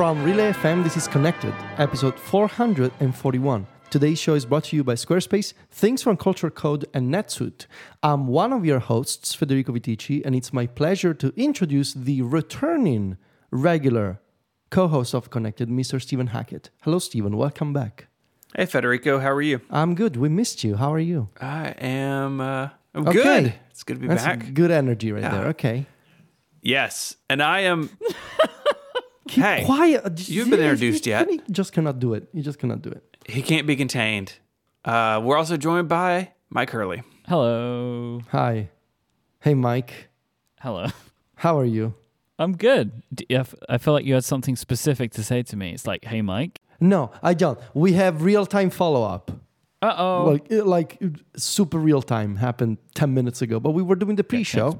from Relay FM. This is Connected, episode 441. Today's show is brought to you by Squarespace, Things from Cultured Code, and NetSuite. I'm one of your hosts, Federico Viticci, and it's my pleasure to introduce the returning regular co host of Connected, Mr. Stephen Hackett. Hello, Stephen. Welcome back. Hey Federico, how are you? I'm good. We missed you. How are you? I am uh I'm Okay. good. It's good to be That's back. good energy right Yeah. there. Okay. Yes. And I am Keep Hey, quiet. you've been introduced yet. You just cannot do it. You just cannot do it. he can't be contained. Uh we're also joined by Mike Hurley. Hello. Hi. Hey, Mike. Hello. How are you? I'm good. I feel like you had something specific to say to me. It's like, hey, Mike. No, I don't. We have real time follow up. Uh oh. Like, it- like super real time happened 10 minutes ago, but we were doing the pre show.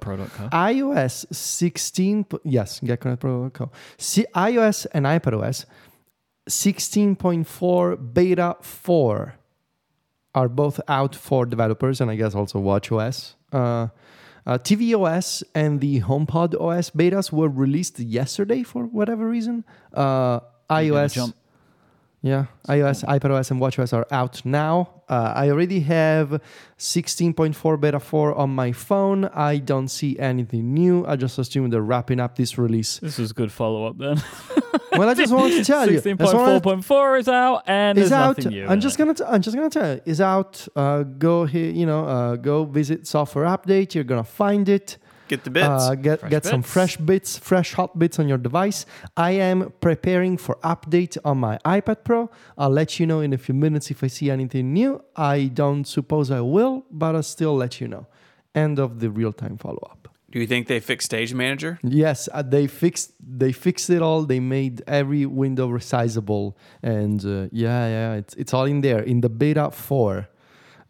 iOS 16, po- yes, GetConnectPro.co. See, iOS and iPadOS 16.4 beta 4 are both out for developers and I guess also WatchOS. Uh, uh, tvOS and the HomePod OS betas were released yesterday for whatever reason. Uh, iOS, yeah, iOS, iPadOS, and WatchOS are out now. Uh, I already have 16.4 beta 4 on my phone. I don't see anything new. I just assume they're wrapping up this release. This is good follow up then. Well, I just wanted to tell you. That's what I- 16.4.4 is out and is there's out. nothing new. I'm just gonna. T- I'm just gonna tell you. Is out. Uh, go here. You know. Uh, go visit software update. You're gonna find it. Get the bits. Uh, get Fresh get some fresh bits, fresh hot bits on your device. I am preparing for update on my iPad Pro. I'll let you know in a few minutes if I see anything new. I don't suppose I will, but I'll still let you know. End of the real time follow up. Do you think they fixed Stage Manager? Yes, uh, they fixed they fixed it all. They made every window resizable, and uh, yeah, yeah, it's it's all in there in the beta four.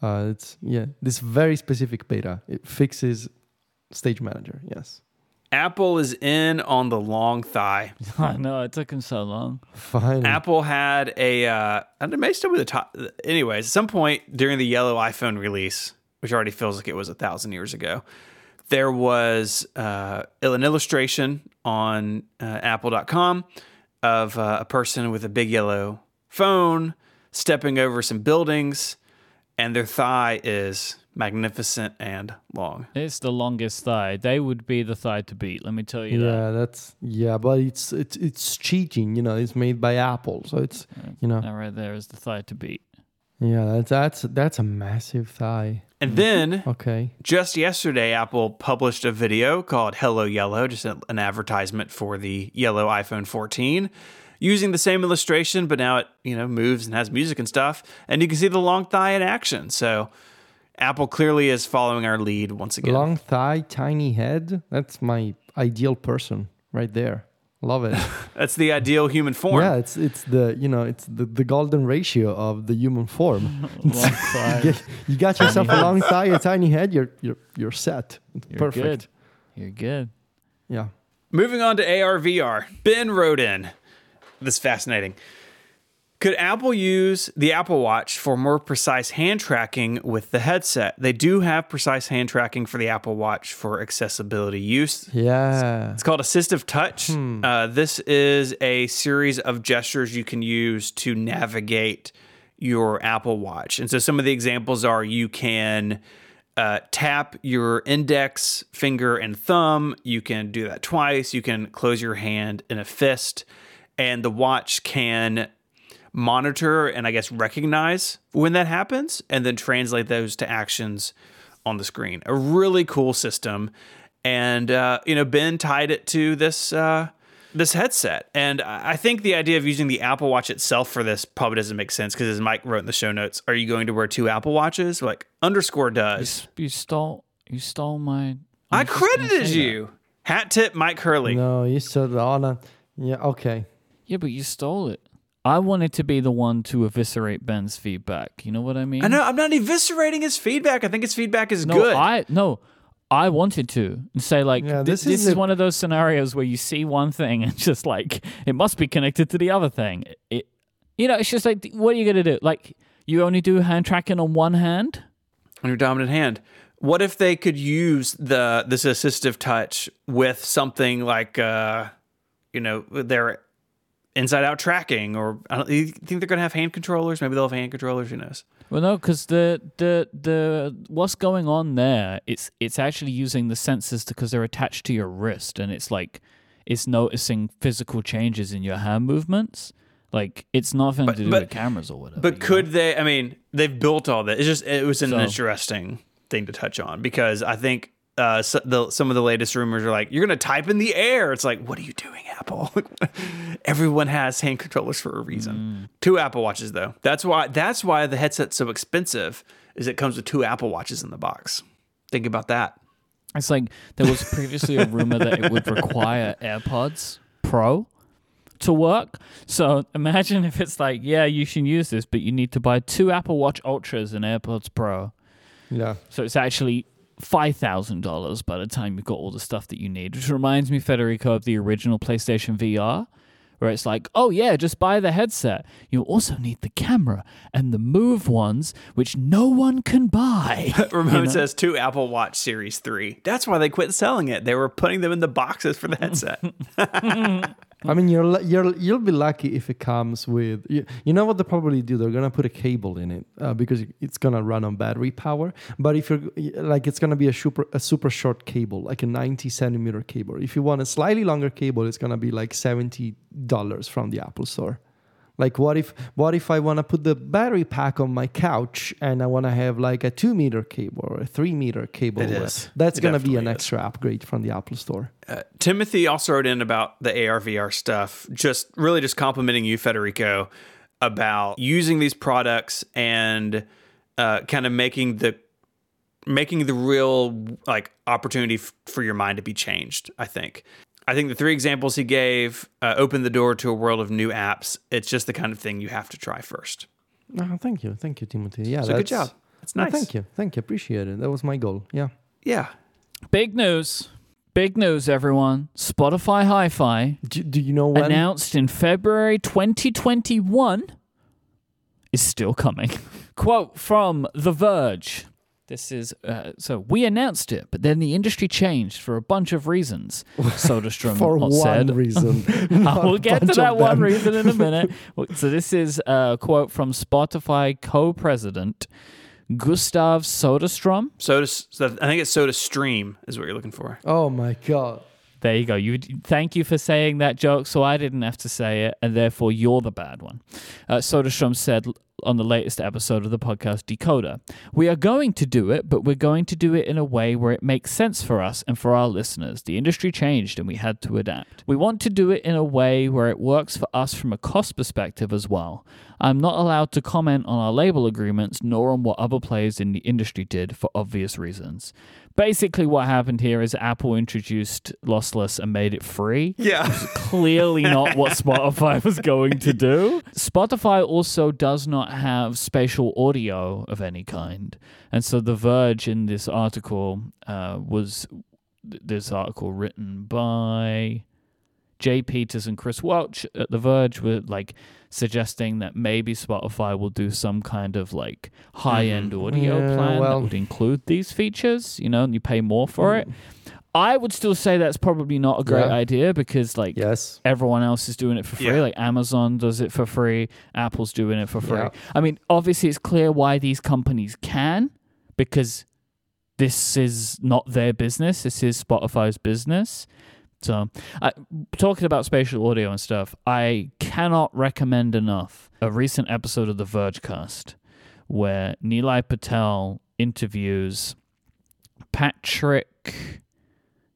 Uh, it's yeah, this very specific beta. It fixes Stage Manager. Yes, Apple is in on the long thigh. I know, it took him so long. fine. Apple had a, uh, and it may still be the top. Anyways, at some point during the yellow iPhone release, which already feels like it was a thousand years ago, there was uh, an illustration on uh, Apple.com of uh, a person with a big yellow phone stepping over some buildings, and their thigh is magnificent and long. It's the longest thigh. They would be the thigh to beat, let me tell you Yeah, that's yeah, but it's it's it's cheating. You know, it's made by Apple, so it's you know, that. That right there is the thigh to beat. yeah, that's that's that's a massive thigh. And then Okay, Just yesterday, Apple published a video called Hello Yellow, just a- an advertisement for the yellow iPhone 14, using the same illustration, but now it you know moves and has music and stuff, and you can see the long thigh in action. So Apple clearly is following our lead once again. long thigh, tiny head. That's my ideal person right there. Love it. That's the ideal human form. Yeah, it's it's the you know it's the, the golden ratio of the human form. Long thigh. Get- you got yourself a long thigh, a tiny head. You're you're you're set. You're Perfect. good. You're good. Yeah. Moving on to AR VR. Ben wrote in this is fascinating. Could Apple use the Apple Watch for more precise hand tracking with the headset? They do have precise hand tracking for the Apple Watch for accessibility use. Yeah. It's called Assistive Touch. Uh, this is a series of gestures you can use to navigate your Apple Watch. And so some of the examples are you can uh, tap your index finger and thumb. You can do that twice. You can close your hand in a fist, and the watch can monitor and I guess recognize when that happens and then translate those to actions on the screen. A really cool system. And uh, you know, Ben tied it to this uh, this headset. And I I think the idea of using the Apple Watch itself for this probably doesn't make sense because as Mike wrote in the show notes, are you going to wear two Apple Watches? Like underscore does. You stole you stole my I was just credited say that. you. Hat tip Mike Hurley. No, you said on a yeah. Okay. Yeah, but you stole it. I wanted to be the one to eviscerate Ben's feedback. You know what I mean? I know I'm not eviscerating his feedback. I think his feedback is No, good. I no. I wanted to say like Yeah, this, this this is is a- one of those scenarios where you see one thing and just like it must be connected to the other thing. It, you know, it's just like what are you gonna do? Like you only do hand tracking on one hand? on your dominant hand. What if they could use the this assistive touch with something like uh you know their inside out tracking, or I don't, you think they're going to have hand controllers? Maybe they'll have hand controllers. Who knows? Well, no, because the the the what's going on there? It's it's actually using the sensors because they're attached to your wrist, and it's like it's noticing physical changes in your hand movements. Like it's nothing But- to do but- with cameras or whatever. But could they? I mean, they've built all that. It's just it was an So- interesting thing to touch on because I think uh, so, the, some of the latest rumors are like you're going to type in the air. It's like, what are you doing, Apple? Everyone has hand controllers for a reason. Two Apple Watches though. That's why. That's why the headset's so expensive. Is it comes with two Apple Watches in the box. Think about that. It's like there was previously a rumor that it would require AirPods Pro to work. So imagine if it's like, yeah, you can use this, but you need to buy two Apple Watch Ultras and AirPods Pro. Yeah. So it's actually five thousand dollars by the time you've got all the stuff that you need. Which reminds me, Federico, of the original PlayStation VR, where it's like, oh yeah, just buy the headset. You also need the camera and the Move ones, which no one can buy. Ramon You know? says two Apple Watch Series 3. That's why they quit selling it. They were putting them in the boxes for the headset. I mean, you're you're you'll be lucky if it comes with you, you know what they probably do. They're gonna put a cable in it uh, because it's gonna run on battery power. But if you're like, it's gonna be a super a super short cable, like a 90 centimeter cable. If you want a slightly longer cable, it's gonna be like seventy dollars from the Apple Store. Like what if what if I want to put the battery pack on my couch and I want to have like a two meter cable or a three meter cable? It Well, is. That's It gonna be an is. extra upgrade from the Apple Store. Uh, Timothy also wrote in about the AR VR stuff, just really just complimenting you, Federico, about using these products and uh, kind of making the making the real like opportunity f- for your mind to be changed. I think. I think the three examples he gave uh, open the door to a world of new apps. It's just the kind of thing you have to try first. Thank you, thank you, Timothy. Yeah, So good that's- job. It's No, nice. thank you, thank you, appreciate it. That was my goal. Yeah. Yeah. Big news. Big news, everyone. Spotify Hi Fi Do, do you know when? announced in February 2021 is still coming. Quote from The Verge. This is uh, so we announced it, but then the industry changed for a bunch of reasons. Soderstrom for one said. reason. I not will get to that one reason in a minute. So this is a quote from Spotify co-president Gustav Soderstrom. Soda. So I think it's Soda Stream is what you're looking for. Oh my god. There you go. You thank you for saying that joke, so I didn't have to say it, and therefore you're the bad one. Uh, Soderstrom said on the latest episode of the podcast Decoder, "We are going to do it, but we're going to do it in a way where it makes sense for us and for our listeners. The industry changed, and we had to adapt. We want to do it in a way where it works for us from a cost perspective as well. I'm not allowed to comment on our label agreements nor on what other players in the industry did for obvious reasons." Basically, what happened here is Apple introduced lossless and made it free. Yeah. Clearly, not what Spotify was going to do. Spotify also does not have spatial audio of any kind. And so, The Verge in this article uh, was this article written by Jay Peters and Chris Welch at The Verge were like suggesting that maybe Spotify will do some kind of like high end mm-hmm. audio Yeah, plan well- that would include these features, you know, and you pay more for it. Mm. I would still say that's probably not a great Yeah. idea because like Yes. everyone else is doing it for free. Yeah. Like Amazon does it for free, Apple's doing it for free. Yeah. I mean, obviously it's clear why these companies can because this is not their business. This is Spotify's business. So, um, I, talking about spatial audio and stuff, I cannot recommend enough a recent episode of the Vergecast where Nilay Patel interviews Patrick.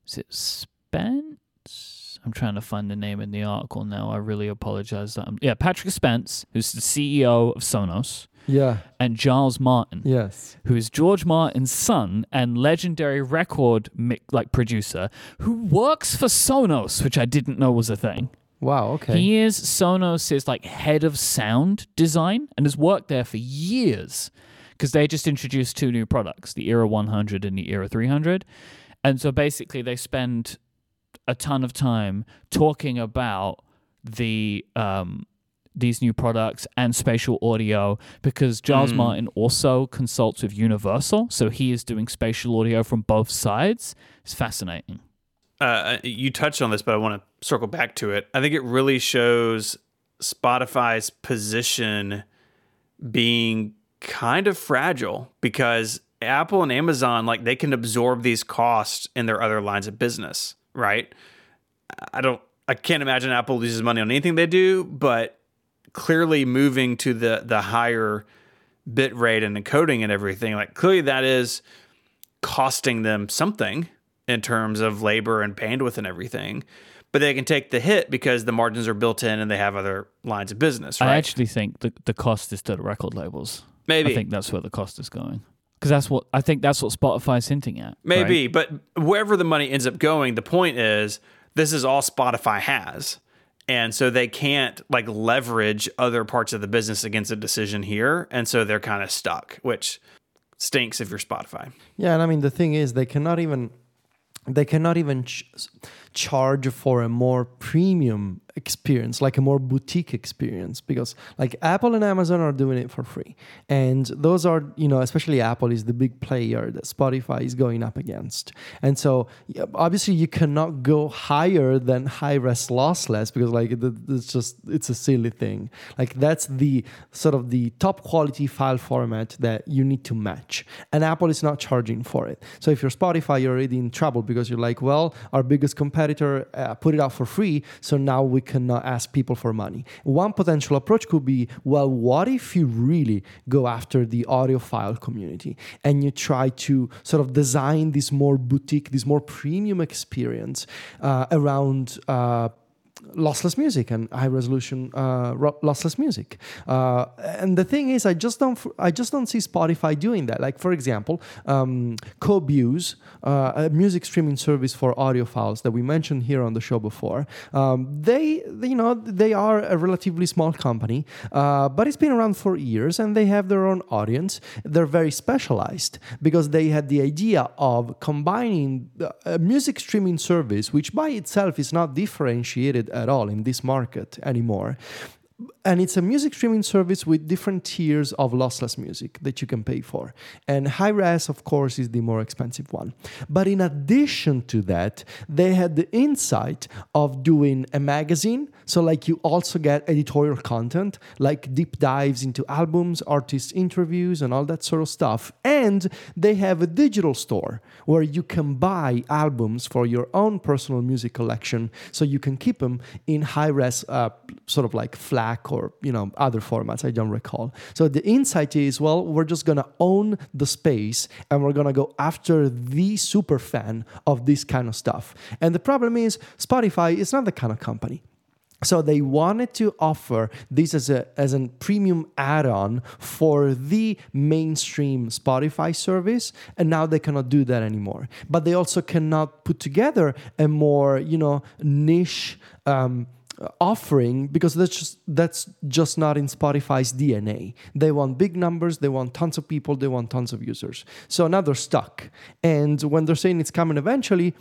Is it Spence? I'm trying to find the name in the article now. I really apologize. That I'm, yeah, Patrick Spence, who's the CEO of Sonos, Yeah. and Giles Martin, Yes. who is George Martin's son and legendary record mi- like producer, who works for Sonos, which I didn't know was a thing. Wow. Okay. He is Sonos' like head of sound design and has worked there for years because they just introduced two new products, the Era 100 and the Era 300. And so basically they spend a ton of time talking about the um these new products and spatial audio because Giles Mm. Martin also consults with Universal, so he is doing spatial audio from both sides. It's fascinating. uh, you touched on this, but I want to circle back to it. I think it really shows Spotify's position being kind of fragile because Apple and Amazon, like they can absorb these costs in their other lines of business, right? I don't, I can't imagine Apple loses money on anything they do, but clearly moving to the the higher bit rate and encoding and everything, like clearly that is costing them something in terms of labor and bandwidth and everything. But they can take the hit because the margins are built in and they have other lines of business. Right? I actually think the the cost is to the record labels. Maybe I think that's where the cost is going because that's what I think that's what Spotify's hinting at. Maybe, right? but wherever the money ends up going, the point is this is all Spotify has. And so they can't like leverage other parts of the business against a decision here. And so they're kind of stuck, which stinks if you're Spotify. Yeah, and I mean the thing is they cannot even they cannot even ch- charge for a more premium experience like a more boutique experience because like apple and amazon are doing it for free. And those are you know especially apple is the big player that spotify is going up against. And so obviously you cannot go higher than high res lossless because like it's just it's a silly thing. Like that's the sort of the top quality file format that you need to match. And apple is not charging for it. So if you're spotify you're already in trouble because you're like well our biggest competitor uh, put it out for free so now we cannot ask people for money. One potential approach could be well, what if you really go after the audiophile community and you try to sort of design this more boutique, this more premium experience uh, around uh, lossless music and high resolution uh, lossless music. Uh, and the thing is, I just don't I just don't see Spotify doing that. Like for example, um, Qobuz, uh, a music streaming service for audiophiles that we mentioned here on the show before. Um, they, you know, they are a relatively small company, uh, but it's been around for years and they have their own audience. They're very specialized because they had the idea of combining a music streaming service, which by itself is not differentiated at all in this market anymore and it's a music streaming service with different tiers of lossless music that you can pay for. And high res, of course, is the more expensive one. But in addition to that, they had the insight of doing a magazine. So, like, you also get editorial content, like deep dives into albums, artist interviews, and all that sort of stuff. And they have a digital store where you can buy albums for your own personal music collection. So you can keep them in high res, uh, sort of like FLAC or you know other formats i don't recall. So the insight is well we're just to own the space and we're to go after the super fan of this kind of stuff. And the problem is spotify is not the kind of company so they wanted to offer this as a as a premium add-on for the mainstream Spotify service, and now they cannot do that anymore. But they also cannot put together a more you know niche. Um, offering because that's just that's just not in Spotify's DNA. They want big numbers, they want tons of people, they want tons of users. So now they're stuck. And when they're saying it's coming eventually,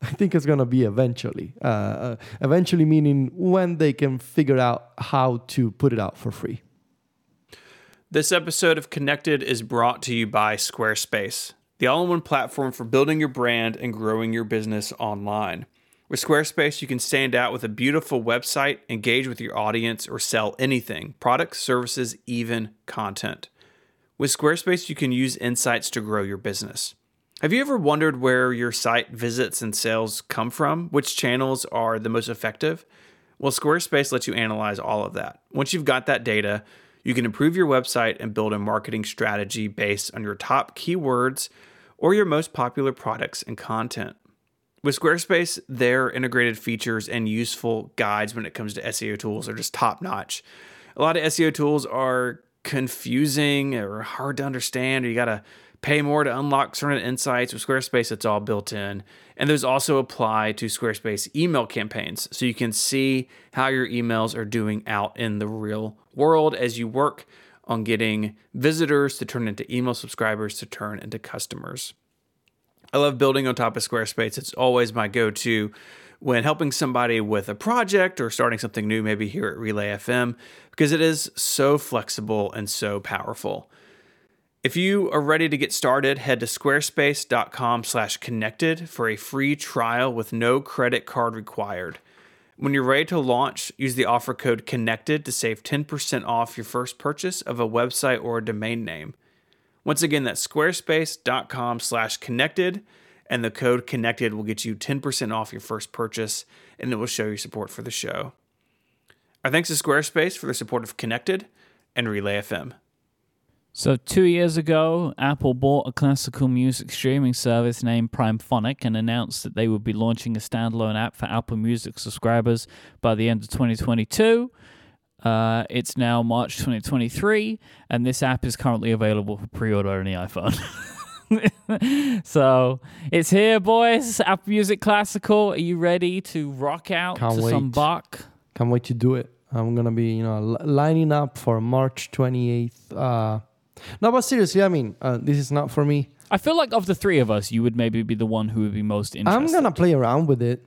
I think it's gonna be eventually. Uh, uh, eventually meaning when they can figure out how to put it out for free. This episode of Connected is brought to you by Squarespace, the all-in-one platform for building your brand and growing your business online. With Squarespace, you can stand out with a beautiful website, engage with your audience, or sell anything products, services, even content. With Squarespace, you can use insights to grow your business. Have you ever wondered where your site visits and sales come from? Which channels are the most effective? Well, Squarespace lets you analyze all of that. Once you've got that data, you can improve your website and build a marketing strategy based on your top keywords or your most popular products and content. With Squarespace, their integrated features and useful guides when it comes to SEO tools are just top notch. A lot of SEO tools are confusing or hard to understand, or you got to pay more to unlock certain insights. With Squarespace, it's all built in. And those also apply to Squarespace email campaigns. So you can see how your emails are doing out in the real world as you work on getting visitors to turn into email subscribers to turn into customers. I love building on top of Squarespace. It's always my go to when helping somebody with a project or starting something new, maybe here at Relay FM, because it is so flexible and so powerful. If you are ready to get started, head to squarespace.com slash connected for a free trial with no credit card required. When you're ready to launch, use the offer code CONNECTED to save 10% off your first purchase of a website or a domain name. Once again, that's squarespace.com slash connected, and the code connected will get you 10% off your first purchase, and it will show your support for the show. Our thanks to Squarespace for their support of Connected and Relay FM. So, two years ago, Apple bought a classical music streaming service named Primephonic and announced that they would be launching a standalone app for Apple Music subscribers by the end of 2022. Uh, it's now March 2023, and this app is currently available for pre order on the iPhone. so it's here, boys. Apple Music Classical. Are you ready to rock out Can't to some. Bach? Can't wait to do it. I'm gonna be, you know, li- lining up for March 28th. Uh, no, but seriously, I mean, uh, this is not for me. I feel like of the three of us, you would maybe be the one who would be most interested. I'm gonna play around with it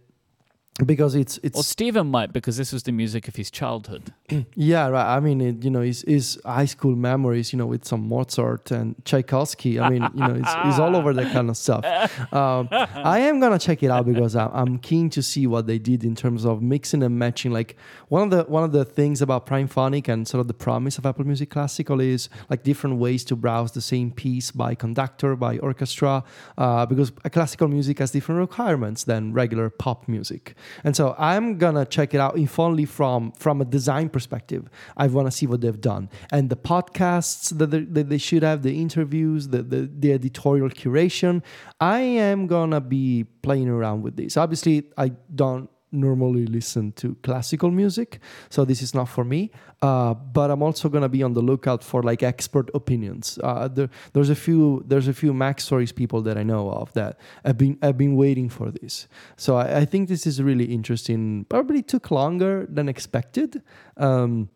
because it's it's Well, Stephen might because this was the music of his childhood. yeah right. I mean, it, you know, his his high school memories, you know, with some Mozart and Tchaikovsky. I mean, you know, it's, it's all over that kind of stuff. Um, I am gonna check it out because I'm, I'm keen to see what they did in terms of mixing and matching. Like one of the one of the things about Primephonic and sort of the promise of Apple Music Classical is like different ways to browse the same piece by conductor, by orchestra, uh, because a classical music has different requirements than regular pop music. And so I'm gonna check it out if only from from a design perspective. I want to see what they've done and the podcasts that they, that they should have, the interviews, the, the the editorial curation. I am gonna be playing around with this. Obviously, I don't normally listen to classical music so this is not for me. Uh, but i'm also to be on the lookout for like expert opinions. Uh, there, there's a few there's a few MacStories people that i know of that have been have been waiting for this. So i, I think this is really interesting. Probably took longer than expected. Um,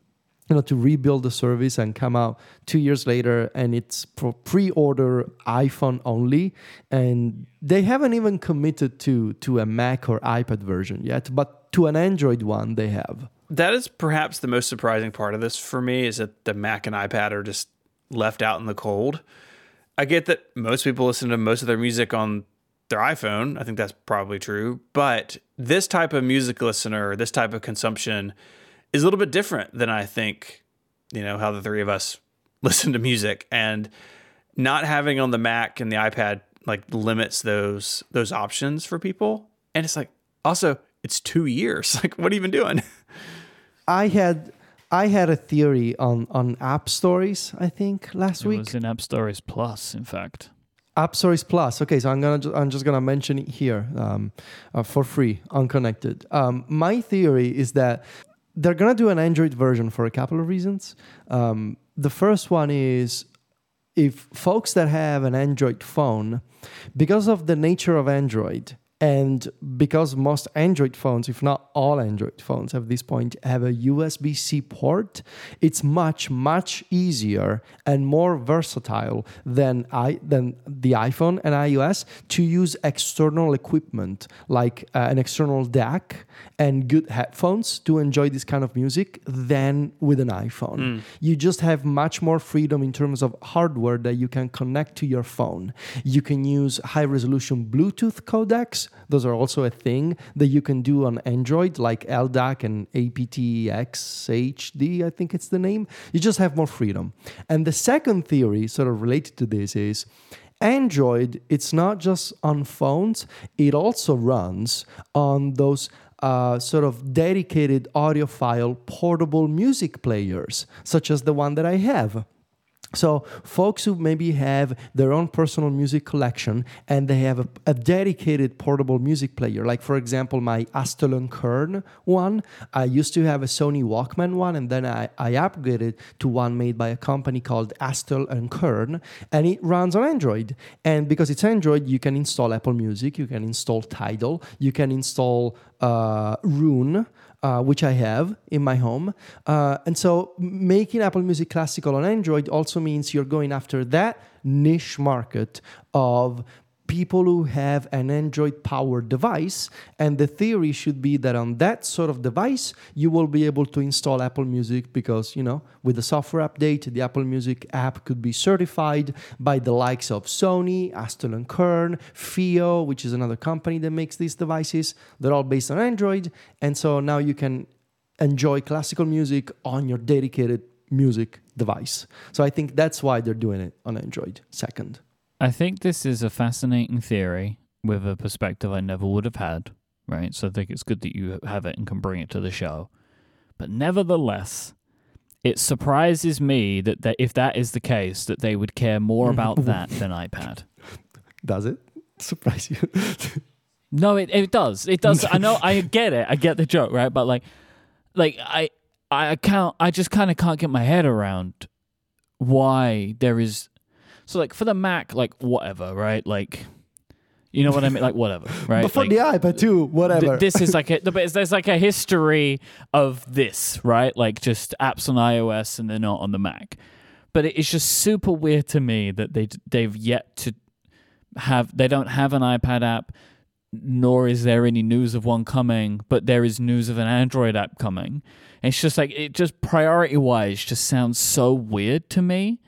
you know to rebuild the service and come out two years later and it's for pre-order iphone only and they haven't even committed to to a mac or ipad version yet but to an android one they have That is perhaps the most surprising part of this for me is that the Mac and iPad are just left out in the cold. I get that most people listen to most of their music on their iPhone. I think that's probably true. But this type of music listener, this type of consumption is a little bit different than I think, you know, how the three of us listen to music. And not having on the Mac and the iPad like limits those those options for people. And it's like also it's two years. Like what have you been doing? i had i had a theory on on AppStories i think last It week was in AppStories Plus, in fact. AppStories Plus. Okay, so I'm gonna ju- I'm just gonna mention it here um, uh, for free, unconnected. Um, my theory is that they're gonna do an Android version for a couple of reasons. Um, the first one is if folks that have an Android phone, because of the nature of Android, and because most Android phones, if not all Android phones at this point, have a USB C port, it's much, much easier and more versatile than, I, than the iPhone and iOS to use external equipment like uh, an external DAC and good headphones to enjoy this kind of music than with an iPhone. You just have much more freedom in terms of hardware that you can connect to your phone. You can use high resolution Bluetooth codecs. Those are also a thing that you can do on Android, like LDAC and aptX HD, I think it's the name. You just have more freedom. And the second theory, sort of related to this, is Android, it's not just on phones, it also runs on those uh, sort of dedicated audiophile portable music players, such as the one that I have. So, folks who maybe have their own personal music collection and they have a, a dedicated portable music player, like for example, my Astell and Kern one. I used to have a Sony Walkman one, and then I, I upgraded to one made by a company called Astell and Kern, and it runs on Android. And because it's Android, you can install Apple Music, you can install Tidal, you can install uh, Roon uh, which I have in my home. Uh, and so making Apple Music classical on Android also means you're going after that niche market of people who have an Android powered device. And the theory should be that on that sort of device, you will be able to install Apple Music because, you know, with the software update, the Apple Music app could be certified by the likes of Sony, Aston Kern, FiiO, which is another company that makes these devices. They're all based on Android. And so now you can enjoy classical music on your dedicated music device. So I think that's why they're doing it on Android second. I think this is a fascinating theory with a perspective I never would have had, right? So I think it's good that you have it and can bring it to the show. But nevertheless, it surprises me that they, if that is the case, that they would care more about that than iPad. Does it surprise you? no, it, it does. It does. I know. I get it. I get the joke, right? But like, like I I can't. I just kind of can't get my head around why there is so like for the Mac, like whatever, right? Like you know what I mean? Like whatever, right? But for like, the iPad too, whatever. Th- this is like a, there's like a history of this, right? Like just apps on iOS and they're not on the Mac. But it's just super weird to me that they they've yet to have they don't have an iPad app, nor is there any news of one coming. But there is news of an Android app coming. It's just like it just priority wise just sounds so weird to me.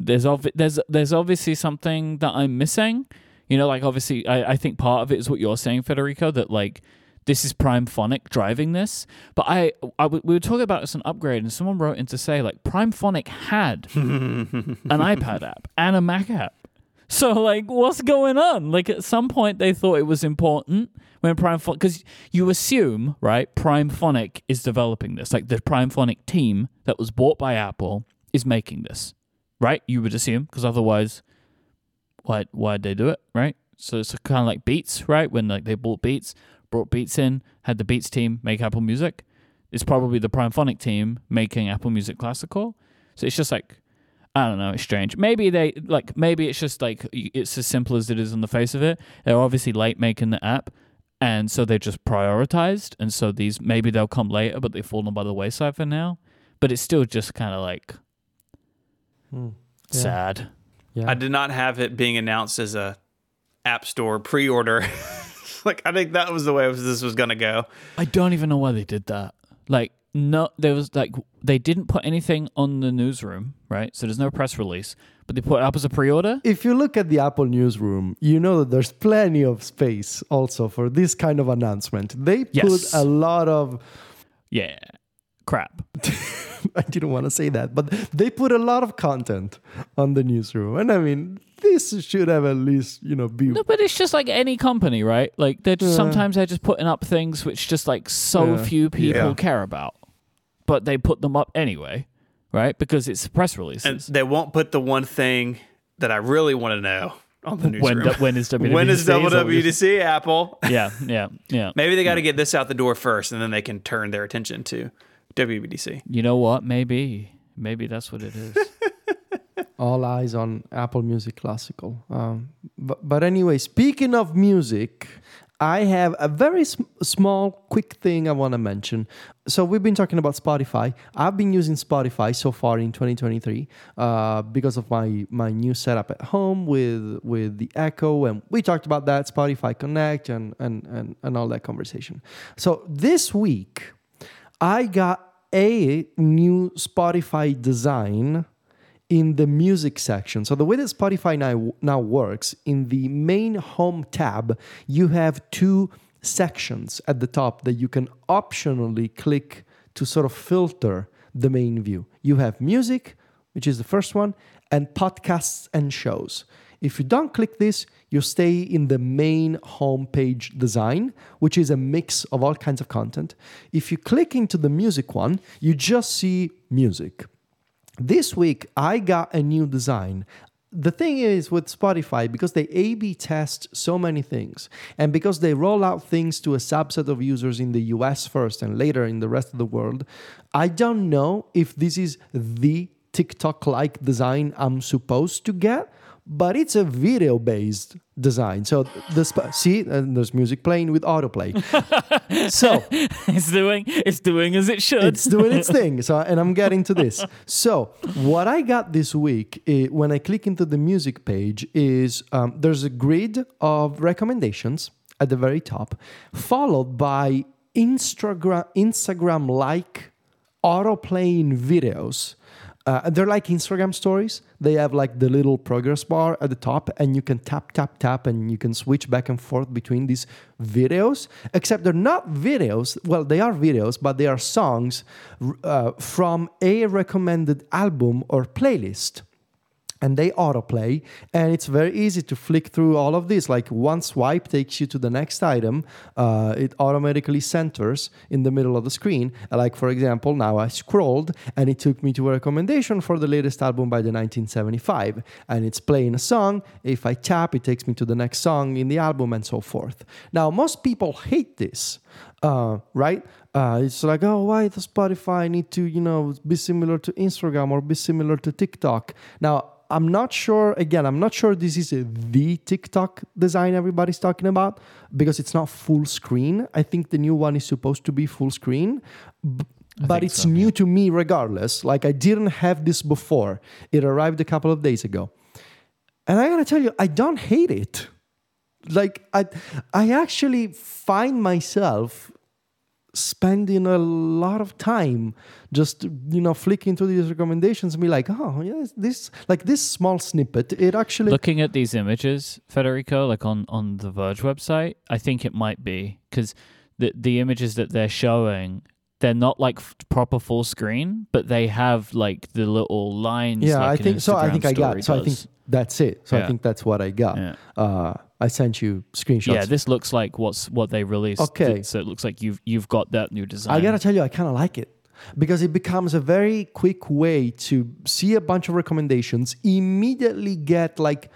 There's there's there's obviously something that I'm missing. You know, like obviously, I, I think part of it is what you're saying, Federico, that like this is Primephonic driving this. But I, I we were talking about this an upgrade, and someone wrote in to say like Primephonic had an iPad app and a Mac app. So like, what's going on? Like at some point they thought it was important when Primephonic, because you assume right, Primephonic is developing this. Like the Primephonic team that was bought by Apple is making this right? You would assume, because otherwise, why why'd they do it, right? So it's kind of like Beats, right? When like they bought Beats, brought Beats in, had the Beats team make Apple Music. It's probably the Primephonic team making Apple Music Classical. So it's just like I don't know, it's strange. Maybe they like maybe it's just like it's as simple as it is on the face of it. They're obviously late making the app, and so they're just prioritized, and so these maybe they'll come later, but they've fallen by the wayside for now. But it's still just kind of like Hmm. Yeah. Sad. Yeah. I did not have it being announced as a app store pre-order. like I think that was the way this was going to go. I don't even know why they did that. Like no there was like they didn't put anything on the newsroom, right? So there's no press release, but they put it up as a pre-order. If you look at the Apple newsroom, you know that there's plenty of space also for this kind of announcement. They put yes. a lot of yeah, crap. I didn't want to say that, but they put a lot of content on the newsroom, and I mean, this should have at least you know be. No, but it's just like any company, right? Like they're just, sometimes they're just putting up things which just like so yeah. few people yeah. care about, but they put them up anyway, right? Because it's press releases. And they won't put the one thing that I really want to know on the newsroom. When, when is WWDC? when is WWDC, Apple? Yeah, yeah, yeah. Maybe they got to get this out the door first, and then they can turn their attention to WWDC. You know what? Maybe. Maybe that's what it is. All eyes on Apple Music Classical. Um, but, but anyway, speaking of music, I have a very sm- small, quick thing I want to mention. So, we've been talking about Spotify. I've been using Spotify so far in 2023 uh, because of my, my new setup at home with, with the Echo. And we talked about that, Spotify Connect, and, and, and, and all that conversation. So, this week, I got a new Spotify design in the music section. So the way that Spotify now, now works, in the main home tab, you have two sections at the top that you can optionally click to sort of filter the main view. You have music, which is the first one, and podcasts and shows. If you don't click this, you stay in the main homepage design, which is a mix of all kinds of content. If you click into the music one, you just see music. This week, I got a new design. The thing is with Spotify, because they A B test so many things, and because they roll out things to a subset of users in the US first and later in the rest of the world, I don't know if this is the TikTok like design I'm supposed to get but it's a video based design. So the sp- see, and there's music playing with autoplay. so it's doing it's doing as it should. it's doing its thing. So, and I'm getting to this. So, what I got this week eh, when I click into the music page is um, there's a grid of recommendations at the very top, followed by Instagram Instagram like autoplaying videos. Uh, they're like Instagram stories. They have like the little progress bar at the top, and you can tap, tap, tap, and you can switch back and forth between these videos. Except they're not videos. Well, they are videos, but they are songs uh, from a recommended album or playlist and they autoplay and it's very easy to flick through all of this like one swipe takes you to the next item. Uh, it automatically centers in the middle of the screen. Like for example now i scrolled and it took me to a recommendation for the latest album by the 1975 and it's playing a song. If i tap it takes me to the next song in the album and so forth. Now most people hate this uh, right? Uh, it's like, oh, why does Spotify need to, you know, be similar to Instagram or be similar to TikTok? Now, I'm not sure. Again, I'm not sure this is the TikTok design everybody's talking about because it's not full screen. I think the new one is supposed to be full screen, b- but it's so, new yeah. to me regardless. Like I didn't have this before. It arrived a couple of days ago, and I gotta tell you, I don't hate it. Like I, I actually find myself spending a lot of time just you know flicking through these recommendations and be like oh yes this like this small snippet it actually Looking at these images, Federico, like on on the Verge website, I think it might be because the the images that they're showing. They're not like f- proper full screen, but they have like the little lines. yeah like i think so i think i got story so i think that's it so i think that's what i got Yeah. uh i sent you screenshots Yeah, this looks like what's what they released. Okay. so it looks like you've you've got that new design. I gotta tell you, I kind of like it because it becomes a very quick way to see a bunch of recommendations, immediately get like,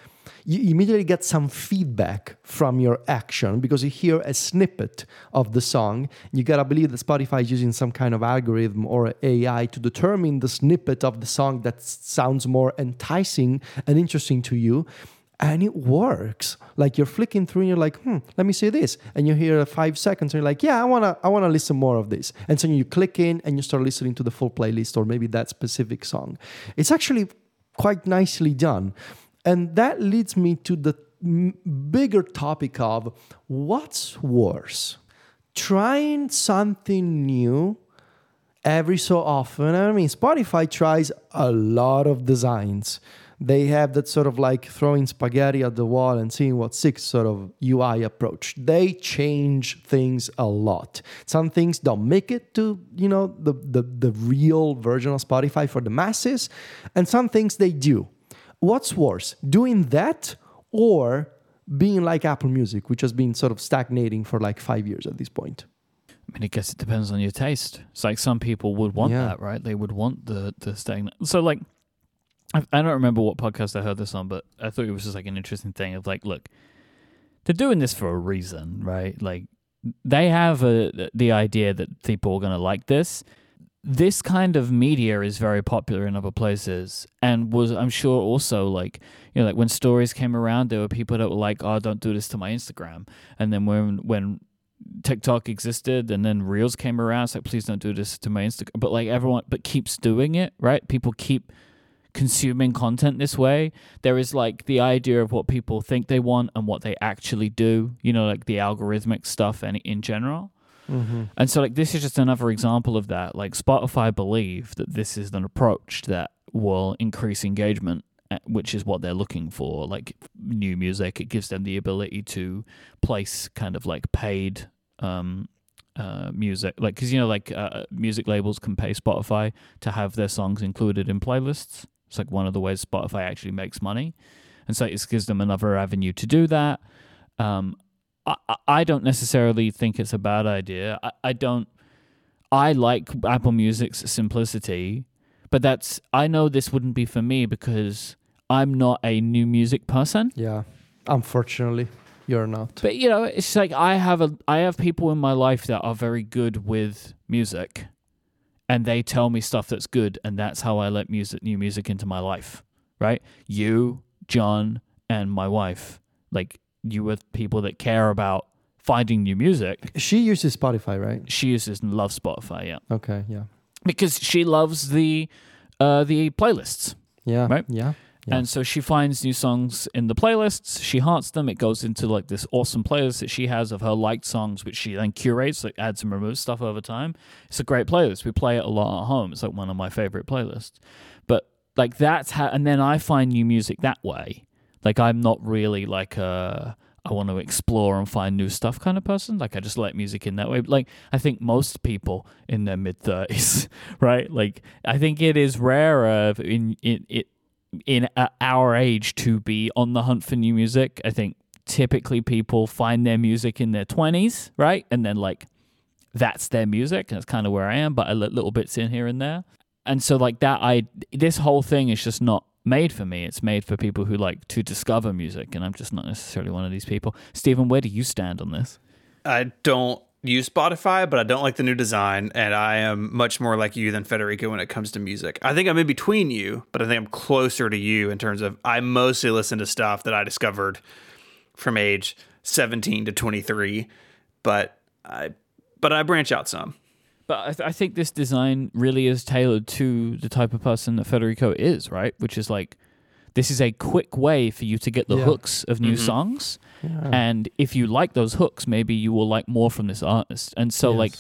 you immediately get some feedback from your action because you hear a snippet of the song. You gotta believe that Spotify is using some kind of algorithm or AI to determine the snippet of the song that sounds more enticing and interesting to you and it works. Like you're flicking through and you're like, hmm, let me see this. And you hear five seconds and you're like, yeah, I wanna I wanna listen more of this. And so you click in and you start listening to the full playlist or maybe that specific song. It's actually quite nicely done. And that leads me to the bigger topic of what's worse? Trying something new every so often. I mean, Spotify tries a lot of designs. They have that sort of like throwing spaghetti at the wall and seeing what sticks sort of UI approach. They change things a lot. Some things don't make it to, you know, the, the, the real version of Spotify for the masses, and some things they do. What's worse, doing that or being like Apple Music, which has been sort of stagnating for like five years at this point? I mean, I guess it depends on your taste. It's like some people would want Yeah. that, right? They would want the the stagnant. So like, I, I don't remember what podcast I heard this on, but I thought it was just like an interesting thing of like, look, they're doing this for a reason, right? Like, they have a the idea that people are gonna like this. This kind of media is very popular in other places, and was I'm sure also like you know like when stories came around, there were people that were like, "Oh, don't do this to my Instagram," and then when when TikTok existed and then Reels came around. It's like, please don't do this to my Instagram. But like everyone, but keeps doing it, right? People keep consuming content this way. There is like the idea of what people think they want and what they actually do, you know, like the algorithmic stuff and in general. And so, like, this is just another example of that. Like, Spotify believe that this is an approach that will increase engagement, uh, which is what they're looking for. Like, new music, it gives them the ability to place kind of like paid um, uh, music. Like, because, you know, like, uh, music labels can pay Spotify to have their songs included in playlists. It's like one of the ways Spotify actually makes money. And so, it gives them another avenue to do that. Um, I, I- don't necessarily think it's a bad idea. I, I don't. I like Apple Music's simplicity, but that's. I know this wouldn't be for me because I'm not a new music person. Yeah, unfortunately, you're not. But you know, it's like I have a. I have people in my life that are very good with music, and they tell me stuff that's good, and that's how I let music, new music, into my life. Right? You, John and my wife, like you were people that care about finding new music. She uses Spotify, right? She uses and loves Spotify, yeah, Okay, yeah. because she loves the uh, the playlists. Yeah. Right? Yeah. Yeah. And so she finds new songs in the playlists. She hearts them. It goes into like this awesome playlist that she has of her liked songs, which she then curates, like adds and removes stuff over time. It's a great playlist. We play it a lot at home. It's like one of my favorite playlists. But like that's how, and then I find new music that way. Like I'm not really like a I want to explore and find new stuff kind of person. Like I just like music in that way. Like I think most people in their mid thirties, right? Like I think it is rarer in in it in our age to be on the hunt for new music. I think typically people find their music in their 20s, right? And then like that's their music and that's kind of where I am, but I let little bits in here and there. And so like that I this whole thing is just not made for me. It's made for people who like to discover music and I'm just not necessarily one of these people. Stephen, where do you stand on this? I don't use Spotify, but I don't like the new design, and I am much more like you than Federico when it comes to music. I think I'm in between you, but I think I'm closer to you in terms of I mostly listen to stuff that I discovered from age 17 to 23, but I but I branch out some. But I, th- I think this design really is tailored to the type of person that Federico is, right? Which is like, this is a quick way for you to get the Yeah. hooks of new Mhm. songs. Yeah. And if you like those hooks, maybe you will like more from this artist. And so, like,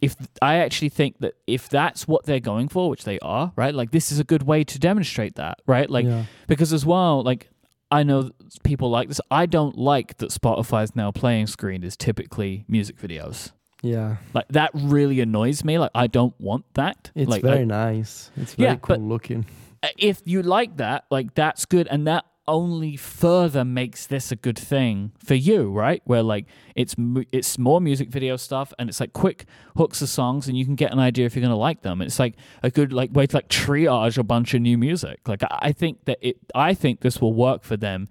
if I actually think that if that's what they're going for, which they are, right? Like, this is a good way to demonstrate that, right? Like, yeah. because as well, like, I know people like this. I don't like that Spotify's now playing screen is typically music videos. Yeah. Like that really annoys me. Like I don't want that. It's like very I- nice. It's very Yeah, cool looking. Uh, if you like that, like that's good, and that only further makes this a good thing for you, right? Where like it's it's more music video stuff, and it's like quick hooks of songs, and you can get an idea if you're gonna like them. It's like a good like way to like triage a bunch of new music. Like I think that it, I think this will work for them.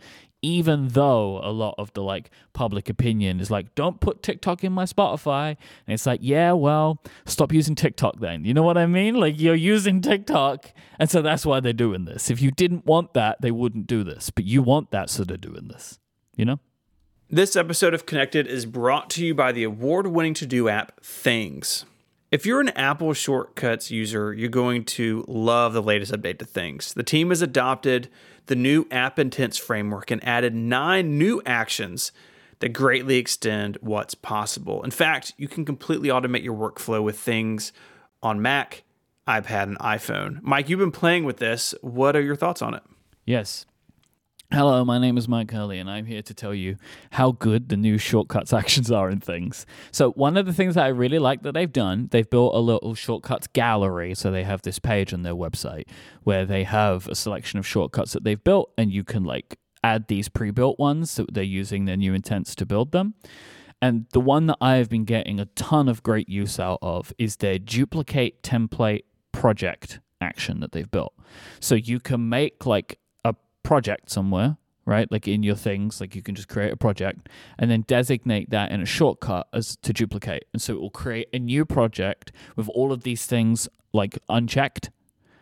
Even though a lot of the like public opinion is like, don't put TikTok in my Spotify, and it's like, yeah, well, stop using TikTok then. You know what I mean? Like you're using TikTok, and so that's why they're doing this. If you didn't want that, they wouldn't do this, but you want that, so they're doing this. You know? This episode of Connected is brought to you by the award winning to do app Things. If you're an Apple Shortcuts user, you're going to love the latest update to Things. The team has adopted the new App Intents framework and added nine new actions that greatly extend what's possible. In fact, you can completely automate your workflow with Things on Mac, iPad, and iPhone. Mike, you've been playing with this. What are your thoughts on it? Yes. Hello, my name is Mike Hurley, and I'm here to tell you how good the new shortcuts actions are in things. So, one of the things that I really like that they've done, they've built a little shortcuts gallery. So, they have this page on their website where they have a selection of shortcuts that they've built, and you can like add these pre built ones that they're using their new intents to build them. And the one that I have been getting a ton of great use out of is their duplicate template project action that they've built. So you can make like project somewhere, right? Like in your things, like you can just create a project and then designate that in a shortcut as to duplicate. And so it will create a new project with all of these things like unchecked.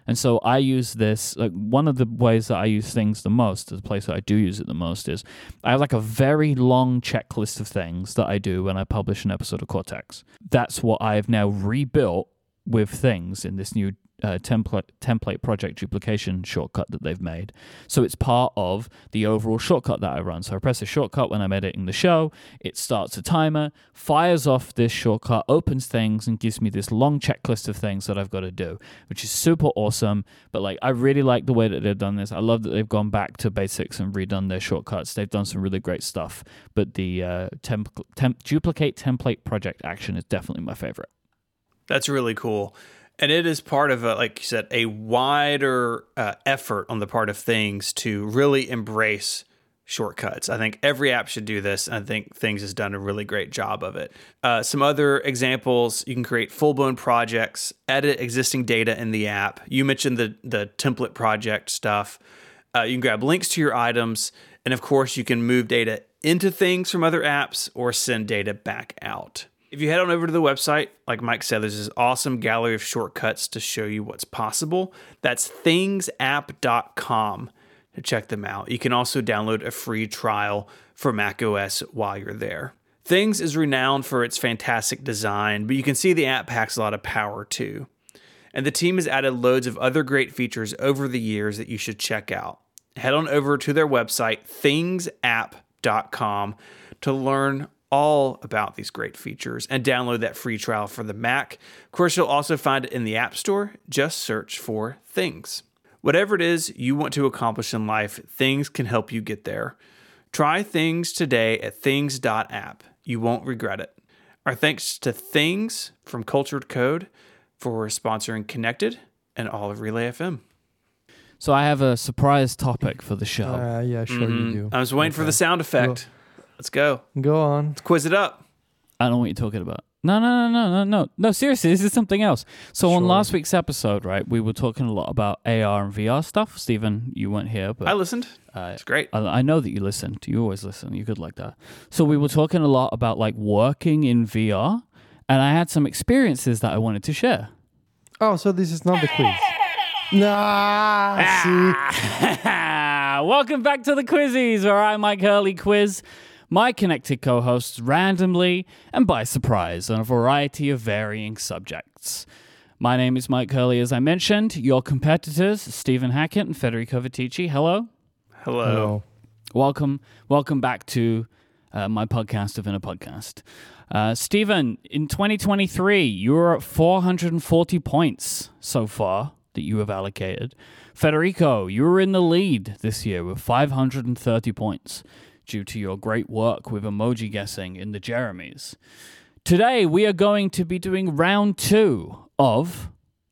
And so I use this like one of the ways that I use things the most, the place that I do use it the most is I have like a very long checklist of things that I do when I publish an episode of Cortex. That's what I have now rebuilt with things in this new uh, template template project duplication shortcut that they've made. So it's part of the overall shortcut that I run. So I press a shortcut when I'm editing the show. It starts a timer, fires off this shortcut, opens things, and gives me this long checklist of things that I've got to do, which is super awesome. But like, I really like the way that they've done this. I love that they've gone back to basics and redone their shortcuts. They've done some really great stuff. But the uh, temp- temp- duplicate template project action is definitely my favorite. That's really cool. And it is part of, a, like you said, a wider uh, effort on the part of things to really embrace shortcuts. I think every app should do this. And I think Things has done a really great job of it. Uh, some other examples you can create full blown projects, edit existing data in the app. You mentioned the, the template project stuff. Uh, you can grab links to your items. And of course, you can move data into things from other apps or send data back out. If you head on over to the website, like Mike said, there's this awesome gallery of shortcuts to show you what's possible. That's thingsapp.com. to check them out. You can also download a free trial for macOS while you're there. Things is renowned for its fantastic design, but you can see the app packs a lot of power too. And the team has added loads of other great features over the years that you should check out. Head on over to their website, thingsapp.com, to learn all about these great features and download that free trial for the Mac. Of course, you'll also find it in the App Store. Just search for Things. Whatever it is you want to accomplish in life, Things can help you get there. Try Things today at things.app. You won't regret it. Our thanks to Things from Cultured Code for sponsoring Connected and all of Relay FM. So I have a surprise topic for the show. Uh, yeah, sure you do. I was waiting for the sound effect. Let's go. Go on. Let's quiz it up. I don't know what you're talking about. No, no, no, no, no, no. No, seriously, this is something else. So on Sure. last week's episode, right, we were talking a lot about AR and VR stuff. Stephen, you weren't here, but I listened. uh, It's great. I I know that you listened. You always listen. You're good like that. So we were talking a lot about like working in VR, and I had some experiences that I wanted to share. Oh, so this is not the quiz. Nah, see. Welcome back to the Quizzies, where I, Mike Hurley, quiz my connected co hosts randomly and by surprise on a variety of varying subjects. My name is Mike Hurley, as I mentioned. Your competitors, Stephen Hackett and Federico Viticci. Hello. Hello. Hello. Welcome, welcome back to uh, my podcast within a podcast. Uh, Stephen, in 2023, you're at 440 points so far that you have allocated. Federico, you were in the lead this year with 530 points due to your great work with emoji guessing in the Jeremys. Today, we are going to be doing round two of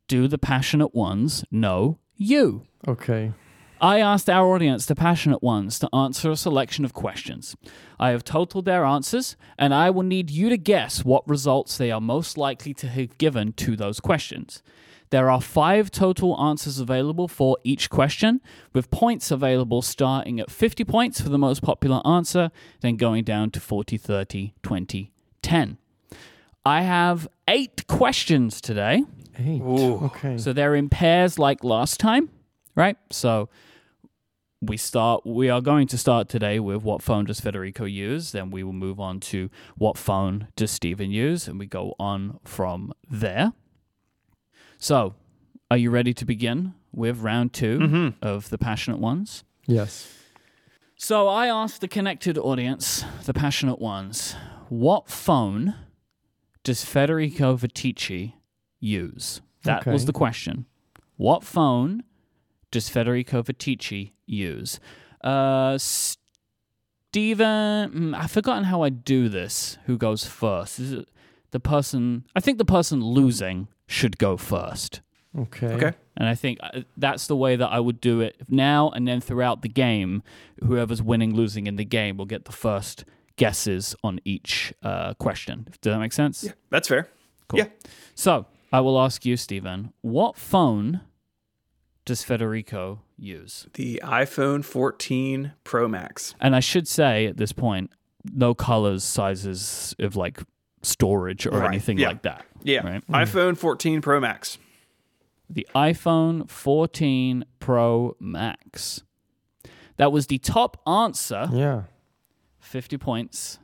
Do the Passionate Ones Know You? Okay. I asked our audience, the passionate ones, to answer a selection of questions. I have totaled their answers, and I will need you to guess what results they are most likely to have given to those questions. There are five total answers available for each question, with points available starting at 50 points for the most popular answer, then going down to 40, 30, 20, 10. I have eight questions today. Eight. Ooh. Okay. So they're in pairs like last time, right? So we start we are going to start today with what phone does Federico use, then we will move on to what phone does Stephen use, and we go on from there. So, are you ready to begin with round 2 Mhm. of the passionate ones? yes. So I asked the connected audience, the passionate ones, what phone does Federico Viticci use? That was the question. What phone does Federico Viticci use? Uh, Stephen, mm, I've forgotten how I do this. Who goes first? Is it the person? I think the person losing should go first. Okay. Okay. And I think uh, that's the way that I would do it now and then throughout the game. Whoever's winning, losing in the game will get the first guesses on each uh, question. Does that make sense? Yeah, that's fair. Cool. Yeah. So I will ask you, Stephen, what phone does Federico use? The iPhone 14 Pro Max. And I should say at this point, no colors, sizes of like storage or Right, anything yeah. like that. Yeah. Right. iPhone 14 Pro Max. the iPhone 14 Pro Max. That was the top answer. Yeah. 50 points.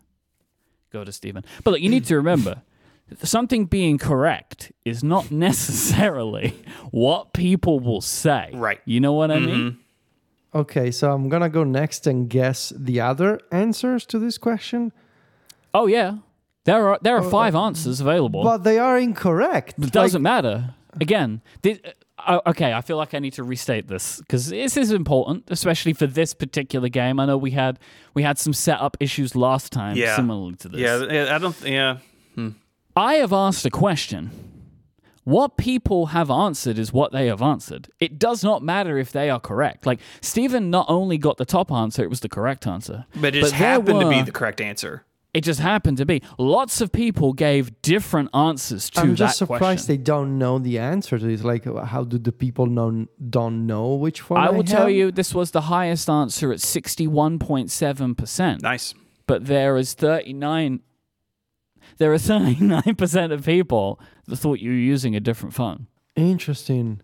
Go to Stephen. But look, you need to remember something being correct is not necessarily what people will say. Right. You know what I mean? Mhm. Okay, so I'm gonna go next and guess the other answers to this question, Oh, yeah. There are there are Oh, five answers available. but they are incorrect. It doesn't matter. Again, thi- uh, okay, I feel like I need to restate this because this is important, especially for this particular game. I know we had we had some setup issues last time, Yeah. similarly to this. Yeah, yeah, I don't. Yeah. I have asked a question. What people have answered is what they have answered. It does not matter if they are correct. Like Stephen not only got the top answer, it was the correct answer. But it just there happened to be were- the correct answer. It just happened to be. Lots of people gave different answers to I'm just surprised question. they don't know the answer to this. Like, uh, how do the people know don't know which one? I will tell have? you this was the highest answer at 61.7%. Nice. But there is 39 there are 39% of people that thought you were using a different phone. Interesting.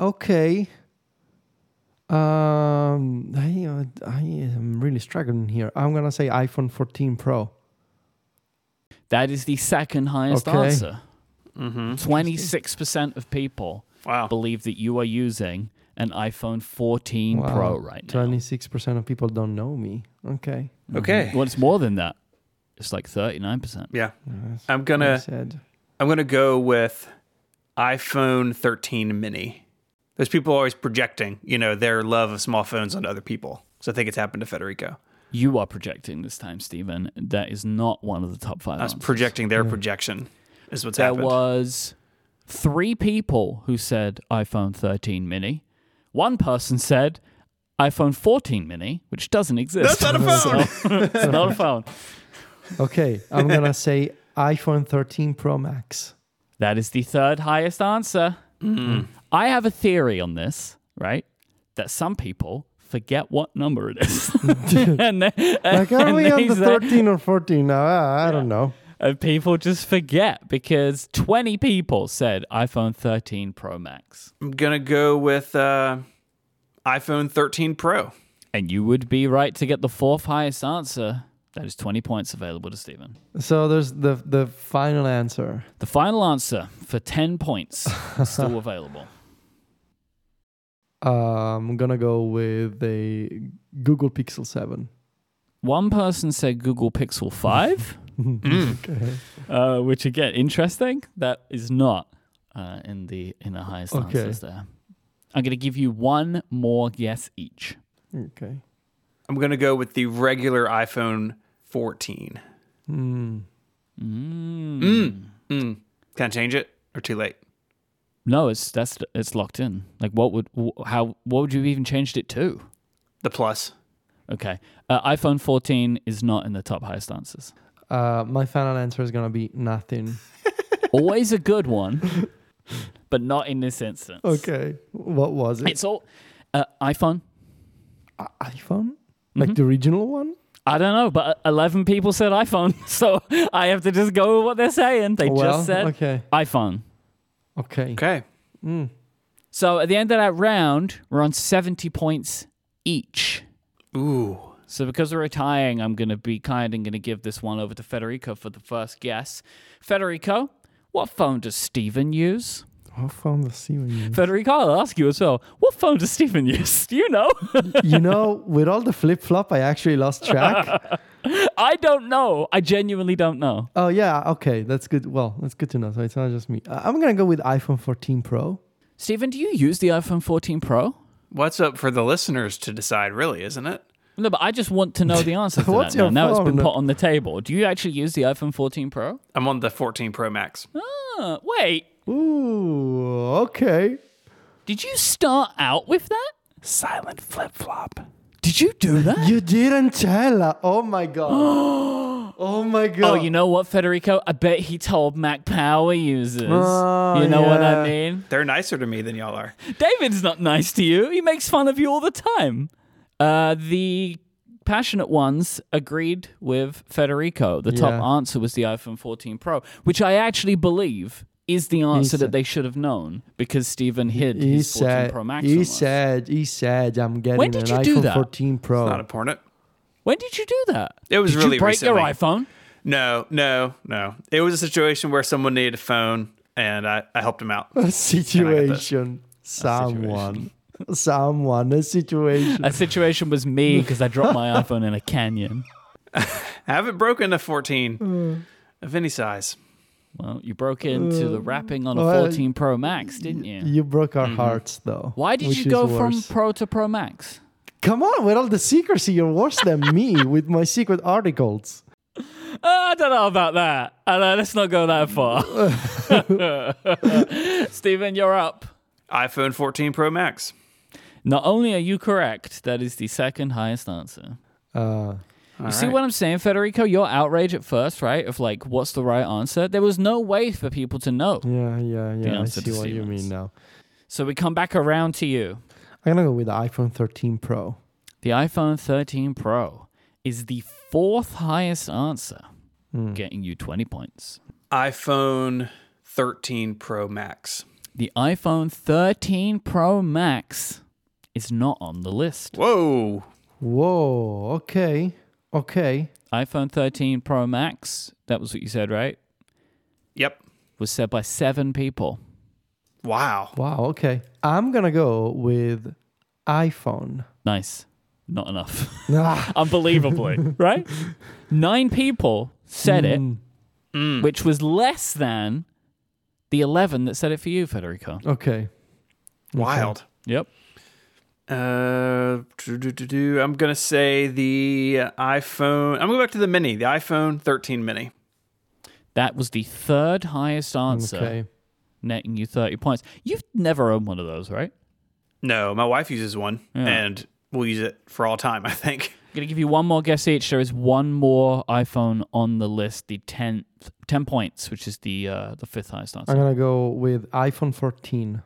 Okay. Um, I, uh, I am really struggling here. I'm gonna say iPhone 14 Pro. That is the second highest Okay. answer. Mm-hmm. 26% of people Wow. believe that you are using an iPhone 14 Wow. Pro right now. 26% of people don't know me. Okay. Okay. Well, it's more than that. It's like 39%. Yeah. Yes, I'm I gonna said. I'm gonna go with iPhone 13 mini. Those people are always projecting, you know, their love of small phones onto other people. So I think it's happened to Federico. You are projecting this time, Stephen. That is not one of the top five. I was answers. projecting their projection is what's There happened. was three people who said iPhone 13 mini. One person said iPhone 14 mini, which doesn't exist. That's not a phone. So, it's not a phone. Okay, I'm gonna say iPhone 13 Pro Max. That is the third highest answer. Mm. I have a theory on this, right? That some people forget what number it is. and they, Like, are and we on the 13 or 14 now? I, I don't know. and people just forget because 20 people said iPhone 13 Pro Max. I'm gonna go with uh, iPhone 13 Pro. And you would be right to get the fourth highest answer. That is 20 points available to Stephen. So there's the the final answer. The final answer for 10 points still available. Uh, I'm gonna go with a Google Pixel 7. One person said Google Pixel 5, Okay. uh, which again, interesting. That is not uh, in the in the highest Okay. answers there. I'm going to give you one more guess each. Okay. I'm gonna go with the regular iPhone 14. Hmm. Mm. Mm. Mm. Can I change it or too late? No, it's that's it's locked in. Like, what would wh- how what would you have even changed it to? The plus. Okay, uh, iPhone 14 is not in the top highest answers. Uh, my final answer is gonna be nothing. Always a good one, but not in this instance. Okay. What was it? It's all uh, iPhone. I- iPhone? Mm-hmm. Like the original one? I don't know, but 11 people said iPhone, so I have to just go with what they're saying. They well, just said okay. iPhone. Okay. Okay. Mm. So at the end of that round, we're on 70 points each. Ooh. So because we're tying, I'm going to be kind and going to give this one over to Federico for the first guess. Federico, what phone does Stephen use? What phone does Stephen use? Federico, I'll ask you as well. What phone does Stephen use? Do you know? you know, with all the flip flop, I actually lost track. I don't know. I genuinely don't know. oh yeah, okay, that's good. Well, that's good to know. So it's not just me. Uh, I'm gonna go with iPhone 14 Pro. Stephen, do you use the iPhone 14 Pro? What's up for the listeners to decide, really, isn't it? No, but I just want to know the answer to What's that now. your Now it's been put on the table. Do you actually use the iPhone 14 Pro? I'm on the 14 Pro Max. Ah, wait. Ooh, okay. Did you start out with that? Silent flip flop. Did you do that? You didn't tell her. Oh my god. oh my god. Oh, you know what, Federico? I bet he told Mac Power users. Oh, you know what I mean? They're nicer to me than y'all are. David's not nice to you. He makes fun of you all the time. Uh, the passionate ones agreed with Federico. The top Yeah. answer was the iPhone 14 Pro, which I actually believe is the answer said- that they should have known because Stephen hid He his 14 Pro Max. he from said, he said, I'm getting When did an you do iPhone that? 14 Pro. Not important. When did you do that? It was did really you break your iPhone? No, no, no. It was a situation where someone needed a phone and I, I helped him out. a situation. Someone. Someone. A situation. A situation was me because I dropped my iPhone in a canyon. I haven't broken a 14 mm. of any size. Well, you broke into the wrapping on a well, 14 Pro Max, didn't you? You broke our hearts, though. Why did you go from. Pro to Pro Max? Come on, with all the secrecy, you're worse than me with my secret articles. Uh, I don't know about that. Uh, let's not go that far. Stephen, you're up. iPhone 14 Pro Max. Not only are you correct, that is the second highest answer. Uh, You see what I'm saying, Federico? Your outrage at first, right? Of like, what's the right answer? There was no way for people to know. yeah, yeah, yeah. I see to what you mean now. So we come back around to you. I'm gonna go with the iPhone 13 Pro. The iPhone 13 Pro is the fourth highest answer, Hmm. getting you 20 points. iPhone 13 Pro Max. The iPhone 13 Pro Max is not on the list. Whoa. Whoa. Okay. Okay. iPhone 13 Pro Max, that was what you said, right? Yep. Was said by seven people. Wow. Wow. Okay. I'm gonna go with iPhone. Nice. Not enough. Ah. Unbelievably, right? Nine people said it, Mm, Mm. which was less than the 11 that said it for you, Federico. Okay. Wild. Yep. Uh. I'm gonna say the iPhone. I'm gonna go back to the Mini, the iPhone 13 Mini. That was the third highest answer, Okay. netting you 30 points. You've never owned one of those, right? No, my wife uses one, Yeah. and we'll use it for all time. I think. I'm going to give you one more guess each. There is one more iPhone on the list, the 10th, 10 points, which is the uh, the fifth highest answer. I'm gonna go with iPhone 14.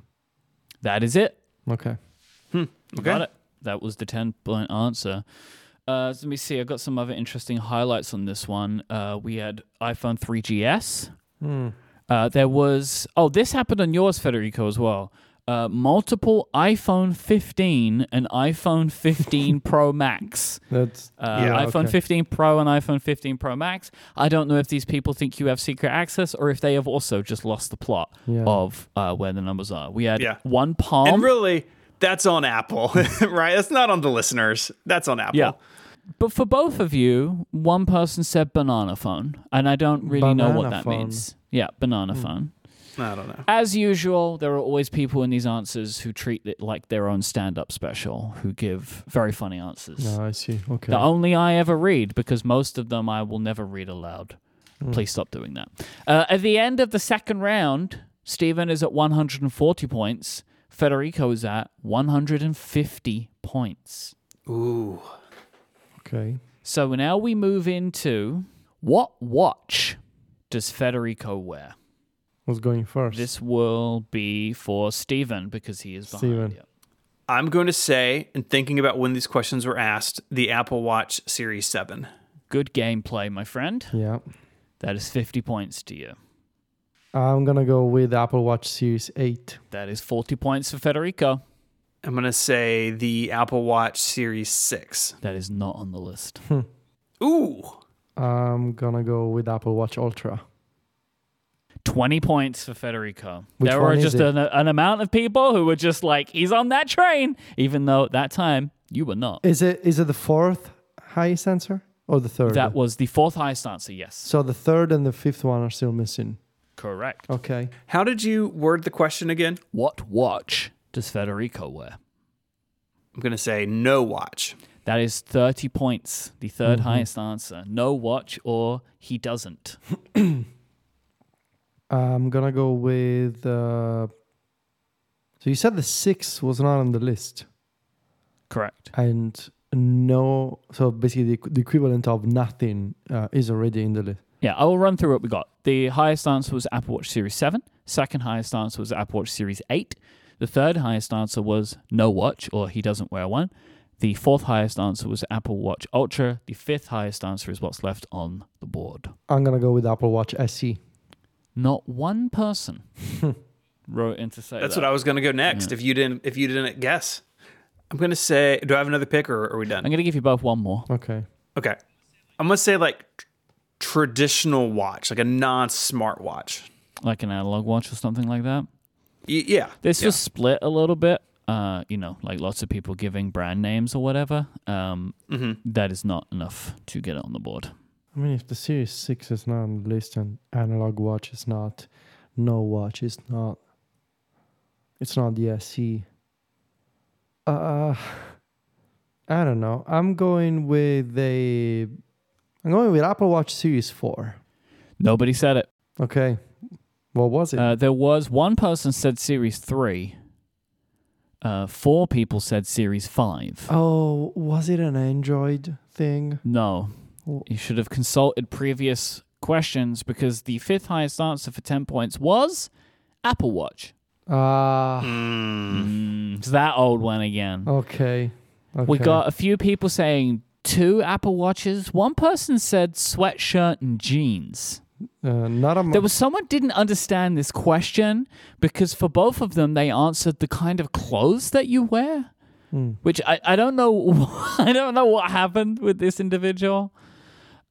That is it. Okay. Okay. Got it. That was the 10 point answer. Uh, so let me see. I've got some other interesting highlights on this one. Uh, we had iPhone 3GS. Hmm. Uh, there was, oh, this happened on yours, Federico, as well. Uh, multiple iPhone 15 and iPhone 15 Pro Max. That's Uh, Yeah, iPhone okay. 15 Pro and iPhone 15 Pro Max. I don't know if these people think you have secret access or if they have also just lost the plot Yeah. of uh, where the numbers are. We had Yeah. one Palm. and really, that's on Apple, right? That's not on the listeners. That's on Apple. Yeah. But for both of you, one person said banana phone, and I don't really know what that phone. means. Yeah, banana phone. I don't know. As usual, there are always people in these answers who treat it like their own stand up special, who give very funny answers. No, I see. Okay. that only I ever read because most of them I will never read aloud. Mm. Please stop doing that. Uh, at the end of the second round, Stephen is at 140 points. Federico is at 150 points. Ooh. Okay. So now we move into what watch does Federico wear? Who's going first? This will be for Stephen because he is behind Stephen. you. I'm going to say, and thinking about when these questions were asked, the Apple Watch Series 7. Good gameplay, my friend. Yeah. That is 50 points to you. I'm gonna go with Apple Watch Series 8. That is 40 points for Federico. I'm going to say the Apple Watch Series 6. That is not on the list. Hmm. Ooh. I'm gonna go with Apple Watch Ultra. 20 points for Federico. Which there were just an, an amount of people who were just like, he's on that train, even though at that time you were not. Is it is it the fourth highest answer or the third? That was the fourth highest answer, yes. so the third and the fifth one are still missing. Correct. Okay. How did you word the question again? What watch does Federico wear? I'm going to say no watch. That is 30 points, the 3rd Mhm. highest answer. No watch or he doesn't. I'm gonna go with. Uh, so you said the six was not on the list, Correct. and no. So basically, the, the equivalent of nothing uh, is already in the list. Yeah, I will run through what we got. The highest answer was Apple Watch Series 7. Second highest answer was Apple Watch Series 8. The third highest answer was no watch or he doesn't wear one. The fourth highest answer was Apple Watch Ultra. The fifth highest answer is what's left on the board. I'm gonna go with Apple Watch. SE. Not one person wrote in to say That's that. what I was going to go next. If you didn't, if you didn't guess, I'm going to say. Do I have another pick, or are we done? I'm going to give you both one more. Okay. Okay. I'm going to say like tr- traditional watch, like a non-smart watch. like an analog watch or something like that. Y- yeah. This yeah. was split a little bit. Uh, you know, like lots of people giving brand names or whatever. Um, Mhm. that is not enough to get it on the board. I mean, if the Series Six is not on the list and analog watch is not, no watch is not. It's not the SE. Uh, I don't know. I'm going with a. I'm going with Apple Watch Series Four. Nobody said it. Okay. What was it? Uh, there was one person said Series Three. Uh, four people said Series Five. oh, was it an Android thing? No, you should have consulted previous questions because the fifth highest answer for ten points was Apple Watch. Ah, Mm. Mm, it's that old one again. okay. okay. We got a few people saying two Apple Watches. One person said sweatshirt and jeans. uh, not a. There was someone didn't understand this question because for both of them they answered the kind of clothes that you wear. which I, I don't know I don't know what happened with this individual.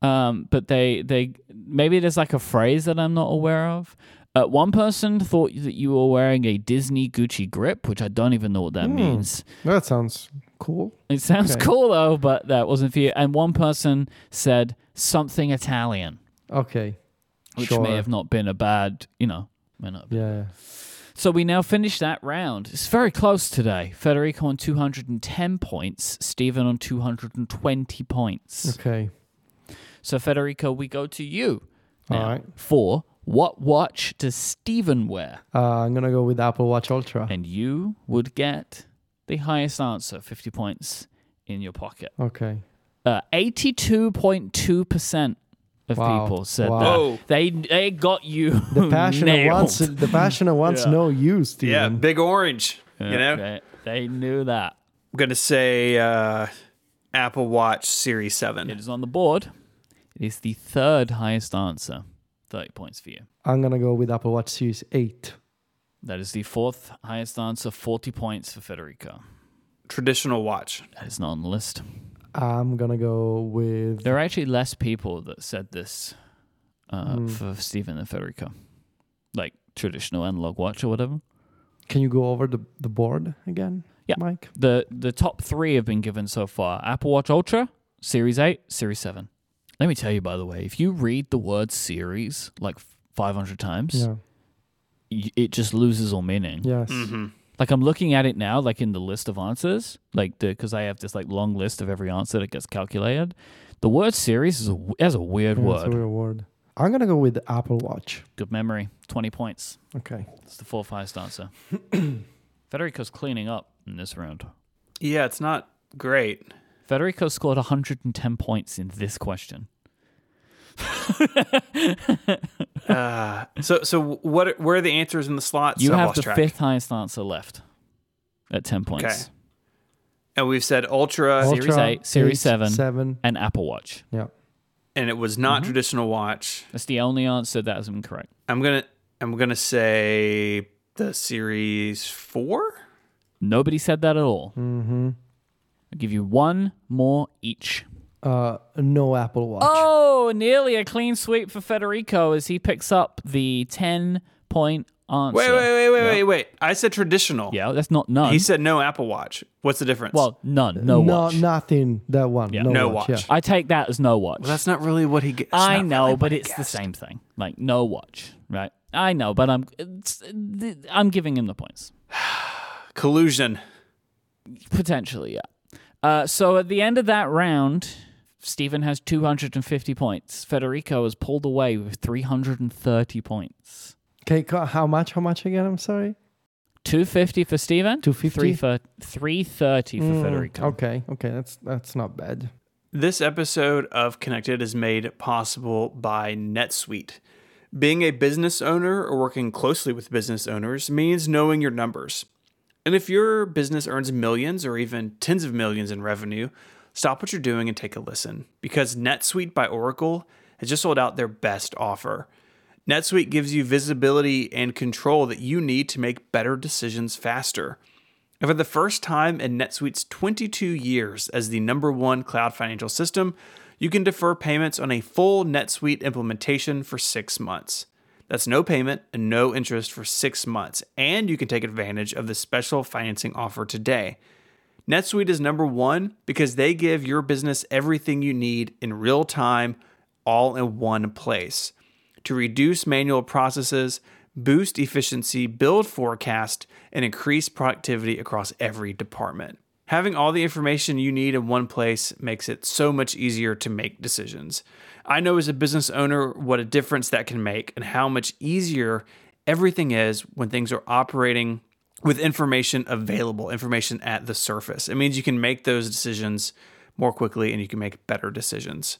Um, but they they maybe there's like a phrase that I'm not aware of. Uh, one person thought that you were wearing a Disney Gucci grip, which I don't even know what that means. That sounds cool. It sounds Okay. cool though, but that wasn't for you. And one person said something Italian, Okay. which sure. may have not been a bad, you know, may not. Yeah. yeah. So we now finish that round. It's very close today. Federico on 210 points, Stephen on 220 points. Okay. So Federico, we go to you All now right. for what watch does Stephen wear? Uh, I'm gonna go with Apple Watch Ultra. And you would get the highest answer, 50 points in your pocket. Okay. Uh, 82.2% of Wow. people said Wow. that. Whoa. They they got you The passionate nailed. ones. The passionate ones Yeah. know you, Stephen. Yeah, big orange. You know, They, they knew that. I'm gonna say uh, Apple Watch Series Seven. It is on the board. It is the third highest answer. 30 points for you. I'm gonna go with Apple Watch Series Eight. That is the fourth highest answer. 40 points for Federica. Traditional watch. That is not on the list. I'm gonna go with. There are actually less people that said this uh, Hmm. for Stephen than Federica, Like traditional analog watch or whatever. Can you go over the the board again? Yeah. Mike. The the top three have been given so far: Apple Watch Ultra, Series Eight, Series Seven. Let me tell you, by the way, if you read the word "series" like 500 times, Yeah. Y- it just loses all meaning. Yes. hmm Like I'm looking at it now, like in the list of answers, like the because I have this like long list of every answer that gets calculated. The word "series" is a w- has a weird Yeah, it's a word. weird word. I'm gonna go with the Apple Watch. Good memory, 20 points. Okay. It's the fourth highest answer. Federico's cleaning up in this round. Yeah, it's not great. Federico scored 110 points in this question. Uh, so, so what? Where are the answers in the slots? You I've have the track. fifth highest answer left at 10 points. Okay. and we've said Ultra, Series 8, Series eight, 7. Seven. And Apple Watch. Yeah. and it was Mm-hmm. not traditional watch. That's the only answer that is incorrect. I'm gonna, I'm gonna say the Series Four. Nobody said that at all. Mm-hmm. I'll give you one more each. Uh, no Apple Watch. Oh, nearly a clean sweep for Federico as he picks up the 10 point answer. Wait, wait, wait, wait, Yeah. wait, wait. I said traditional. Yeah, that's not none. He said no Apple Watch. What's the difference? well, none. No, watch. nothing. That one. Yeah. No, No watch. watch. Yeah. I take that as no watch. Well, that's not really what he. Ge- that's I not know, really but what he it's the guessed. same thing. Like no watch, right? I know, but I'm it's, I'm giving him the points Collusion. potentially. Yeah. Uh, so at the end of that round, Stephen has 250 points. Federico has pulled away with 330 points. Okay. How much? How much again? I'm sorry. 250 for Stephen. 250? 330 for Mm, Federico. Okay. Okay. That's that's not bad. This episode of Connected is made possible by NetSuite. Being a business owner or working closely with business owners means knowing your numbers. And if your business earns millions or even tens of millions in revenue, stop what you're doing and take a listen because NetSuite by Oracle has just sold out their best offer. NetSuite gives you visibility and control that you need to make better decisions faster. And for the first time in NetSuite's 22 years as the number one cloud financial system, you can defer payments on a full NetSuite implementation for six months. That's no payment and no interest for six months, and you can take advantage of the special financing offer today. NetSuite is number one because they give your business everything you need in real time, all in one place. To reduce manual processes, boost efficiency, build forecast, and increase productivity across every department. Having all the information you need in one place makes it so much easier to make decisions. I know as a business owner what a difference that can make and how much easier everything is when things are operating with information available, information at the surface. It means you can make those decisions more quickly and you can make better decisions.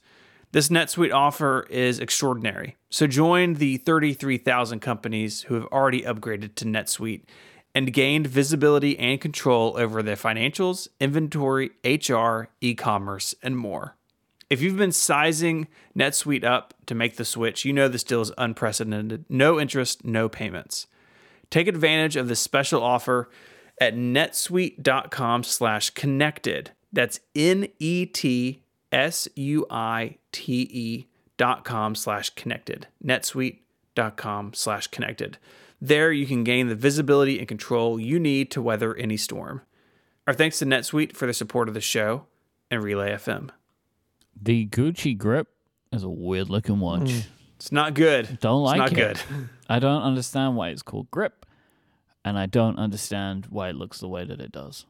This NetSuite offer is extraordinary. So join the 33,000 companies who have already upgraded to NetSuite and gained visibility and control over their financials, inventory, HR, e-commerce, and more. If you've been sizing NetSuite up to make the switch, you know this deal is unprecedented. No interest, no payments. Take advantage of this special offer at netsuite.com slash connected. That's N E T S U I T E dot com slash connected. netsuite.com slash connected. There you can gain the visibility and control you need to weather any storm. Our thanks to NetSuite for the support of the show and Relay FM. The Gucci grip is a weird looking watch. Hmm. It's not good. Don't like it. it's not it. good. I don't understand why it's called grip, and I don't understand why it looks the way that it does.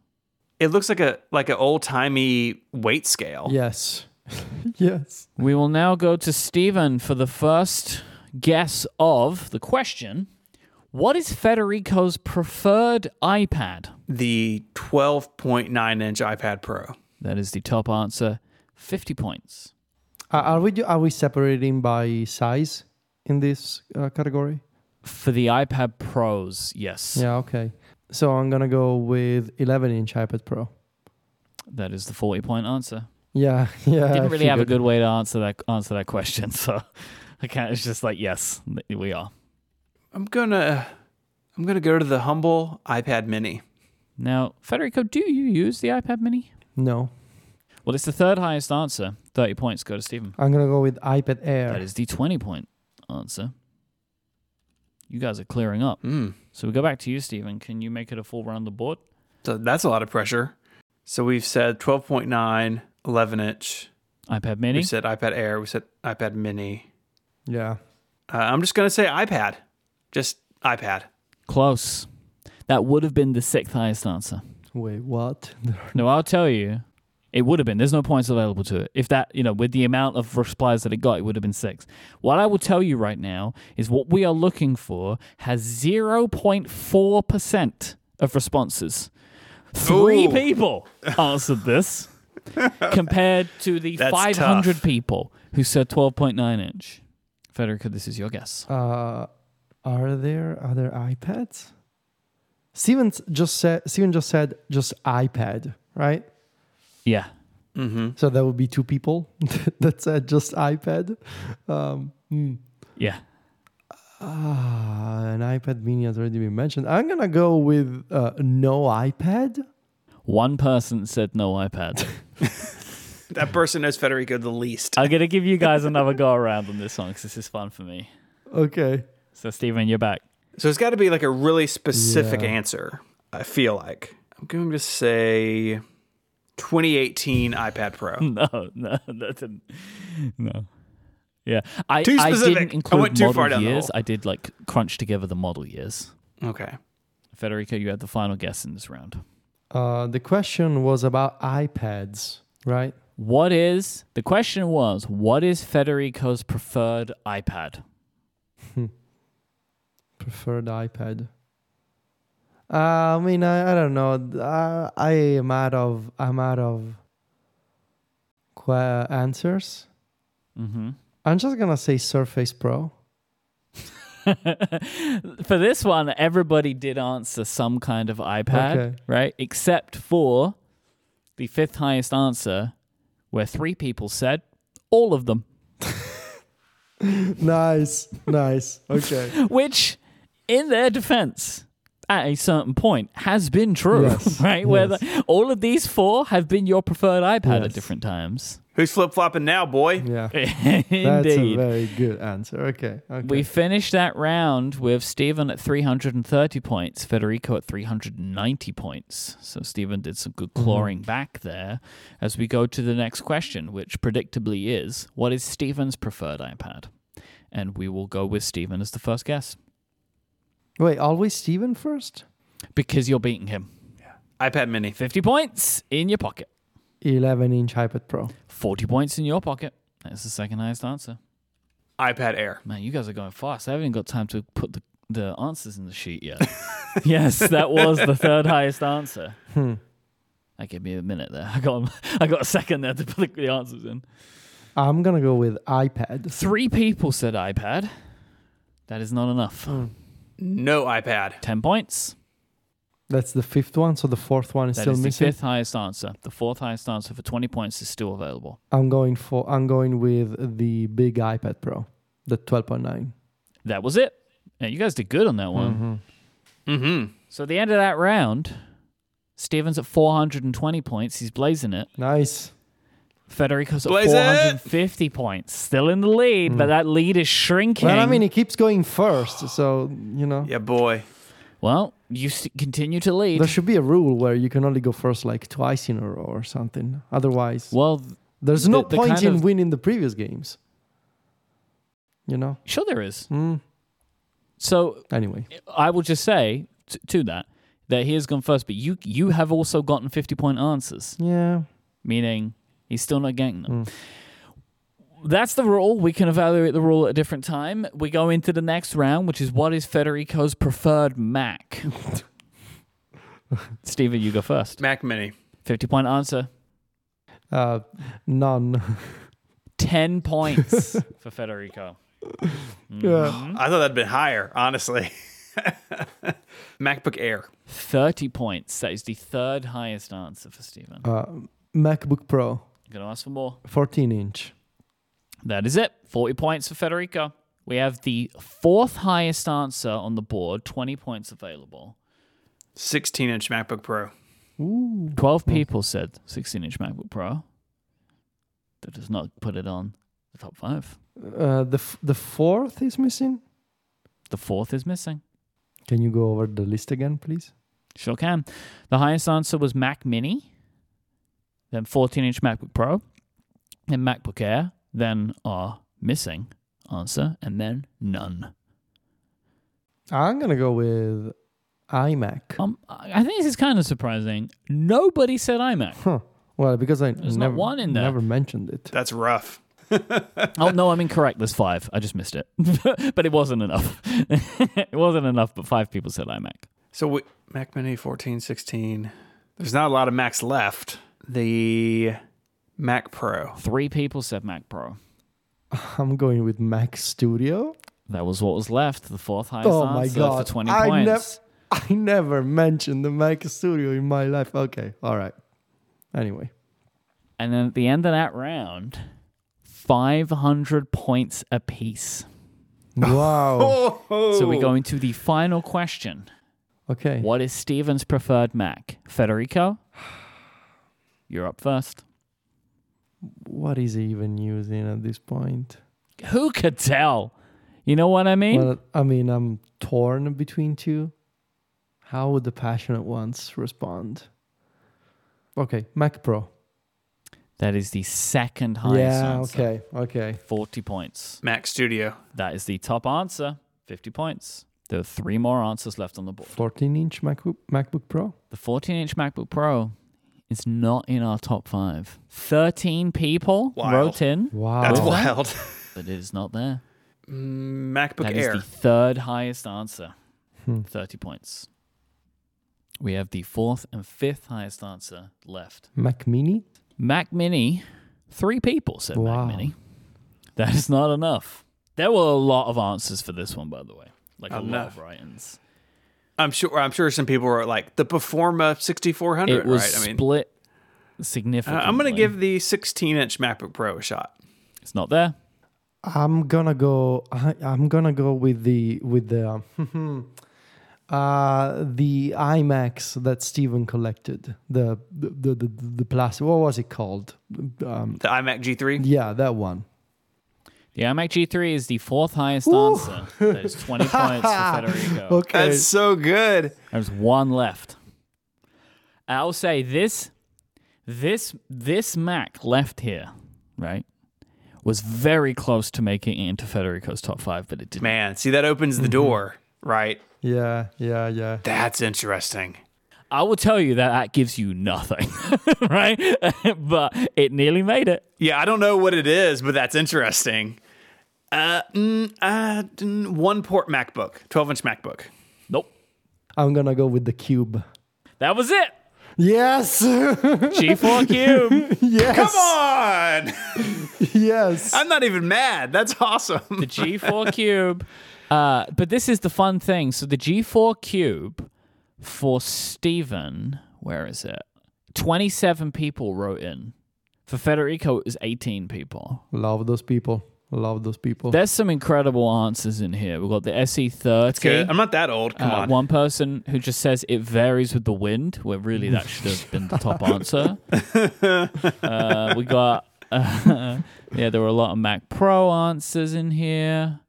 It looks like a like an old timey weight scale. Yes. yes. We will now go to Stephen for the first guess of the question. What is Federico's preferred iPad? The 12.9 inch iPad Pro. That is the top answer. 50 points. Uh, are we do- are we separating by size in this uh, category? For the iPad Pros, yes. Yeah. Okay. So I'm gonna go with 11 inch iPad Pro. That is the 40 point answer. Yeah. Yeah. I Didn't really have a good way to answer that answer that question, so I can't it's just like yes, we are. I'm gonna I'm gonna go to the humble iPad mini. Now, Federico, do you use the iPad mini? No. Well, it's the third highest answer. 30 points go to Stephen. I'm gonna go with iPad Air. That is the 20 point answer. You guys are clearing up. Mm. So we go back to you, Stephen. Can you make it a full round the board? So that's a lot of pressure. So we've said 12.9, 11 inch. iPad mini? We said iPad Air. We said iPad mini. yeah. Uh, I'm just gonna say iPad. Just iPad. Close. That would have been the sixth highest answer. Wait. What? No, I'll tell you. It would have been. There's no points available to it. If that, you know, with the amount of replies that it got, it would have been six. What I will tell you right now is what we are looking for has 0.4% of responses. Three Ooh. people answered this compared to the That's 500 tough. people who said 12.9 inch. Federico, this is your guess. Uh, are there other iPads? Stephen just said. Stephen just said just iPad, right? Yeah. Mm-hmm. So that would be two people that said just iPad. Um, hmm. Yeah. Ah, an iPad Mini has already been mentioned. I'm gonna go with uh, no iPad. One person said no iPad. That person knows Federico the least. I'm going to give you guys another go around on this one because this is fun for me. Okay. So, Stephen, you're back. So it's got to be like a really specific Yeah. answer. I feel like I'm going to say 2018 iPad Pro. No, no, that didn't. No. Yeah, I, Too I specific. didn't I include went too model far down the years. hole. I did like crunch together the model years. Okay. Federico, you had the final guess in this round. Uh, the question was about iPads, right? What is the question? Was what is Federico's preferred iPad? Preferred iPad. Uh, I mean, I, I don't know. Uh, I am out of I'm out of que- answers. Mm-hmm. I'm just gonna say Surface Pro. for this one, everybody did answer some kind of iPad, Okay. right? Except for the fifth highest answer, where three people said all of them, nice, nice. Okay. which, in their defense, at a certain point, has been true, Yes, right? Where yes. the, all of these four have been your preferred iPad at different times. Who's flip flopping now, boy? Yeah. Indeed. That's a very good answer. Okay. Okay. We finished that round with Stephen at 330 points, Federico at 390 points. So Stephen did some good mm-hmm. clawing back there as we go to the next question, which predictably is what is Stephen's preferred iPad? And we will go with Stephen as the first guess Wait, always Stephen first? because you're beating him. Yeah, iPad mini. 50 points in your pocket, 11 inch iPad Pro. 40 points in your pocket. That's the second highest answer. iPad Air. Man, you guys are going fast. I haven't even got time to put the, the answers in the sheet yet. yes, that was the third highest answer. Hmm. That gave me a minute there. I got I got a second there to put the answers in. I'm gonna go with iPad. Three people said iPad. That is not enough. Hmm. No iPad. Ten points. That's the fifth one, so the fourth one is That still is the missing. fifth highest answer. The fourth highest answer for twenty points is still available. I'm going for I'm going with the big iPad Pro, the 12.9. That was it. Yeah, you guys did good on that one. Mhm. Mm-hmm. So at the end of that round, Stephen's at 420 points. He's blazing it. Nice. Federico's at Blaze it! 450 points. Still in the lead, but that lead is shrinking. Well, I mean, he keeps going first, so you know. Yeah, boy. Well, you s- continue to lead. There should be a rule where you can only go first like twice in a row or something. Otherwise, well, there's no the- the point in of- winning the previous games. You know. sure there is. Mm. So Anyway, I will just say t- to that that he has gone first, but you you have also gotten 50 point answers, yeah. meaning he's still not getting them. Mm. That's the rule. We can evaluate the rule at a different time. We go into the next round, which is what is Federico's preferred Mac? Stephen, you go first. Mac Mini. 50 point answer. Uh, none. 10 points for Federico. yeah. I thought that'd been higher, honestly. MacBook Air. 30 points. That is the third highest answer for Stephen. Uh, MacBook Pro, I'm going to ask for more. 14 inch. That is it. 40 points for Federico. We have the fourth highest answer on the board, 20 points available. 16 inch MacBook Pro. Ooh. 12 people said 16 inch MacBook Pro. That does not put it on the top five. Uh, the f- the fourth is missing. The fourth is missing. Can you go over the list again, please? Sure can. The highest answer was Mac Mini, then 14 inch MacBook Pro, then MacBook Air, then our missing answer, and then none. I'm gonna go with iMac. Um, I I think this is kind of surprising. Nobody said iMac. Huh. Well, because I There's not never one in there. never mentioned it. That's rough. oh no, I'm incorrect. There's five. I just missed it, but it wasn't enough. it wasn't enough. But five people said iMac. So we, Mac Mini 14, 16. There's not a lot of Macs left. The Mac Pro. Three people said Mac Pro. I'm going with Mac Studio. That was what was left. The fourth highest Oh my answer god! for 20 I points. never, I never mentioned the Mac Studio in my life. Okay, all right. Anyway, And then at the end of that round, 500 points apiece. wow. So we go into the final question. Okay. What is Stephen's preferred Mac? Federico? You're up first. What is he even using at this point? Who could tell? You know what I mean? Well, I mean, I'm torn between two. How would the passionate ones respond? Okay, Mac Pro. that is the second highest yeah. answer. Okay. Okay. 40 points. Mac Studio. That is the top answer. 50 points. There are three more answers left on the board. 14 inch MacBook MacBook Pro. The 14 inch MacBook Pro is not in our top five. 13 people Wild. wrote in, Wow. That's wild. but it is not there. Mm, MacBook That is Air. the third highest answer. Hmm. 30 points. We have the fourth and fifth highest answer left. Mac Mini. Mac Mini, three people said Wow. Mac Mini. That is not enough. There were a lot of answers for this one, by the way. Like a lot of write-ins. I'm sure. I'm sure some people were like the Performa 6400. It was right? I mean, split significantly. I'm going to give the 16 inch MacBook Pro a shot. It's not there. I'm gonna go. I, I'm gonna go with the with the um, uh the iMacs that Stephen collected. The the the the, the plastic. What was it called? Um, The iMac G3. yeah, that one. The iMac G3 is the fourth highest Ooh. answer. That is 20 points for Federico. Okay. That's so good. There's one left. I'll say this this this Mac left here, right? Was very close to making it into Federico's top five, but it didn't. Man, see that opens the mm-hmm. door, right? yeah, yeah, yeah. That's interesting. I will tell you that that gives you nothing, right? but it nearly made it. Yeah, I don't know what it is, but that's interesting. Uh, mm, uh, one port MacBook, 12 inch MacBook. Nope. I'm gonna go with the cube. That was it. Yes, G4 Cube. yes, Come on! yes. I'm not even mad. That's awesome. the G4 Cube. Uh, but this is the fun thing. So the G4 Cube for Stephen, where is it? 27 people wrote in. For Federico, it was 18 people. Love those people. Love those people. There's some incredible answers in here. We've got the SE30. I'm not that old. Come Uh, on. one person who just says it varies with the wind, where really that should have been the top answer. uh, we got, uh, yeah, there were a lot of Mac Pro answers in here.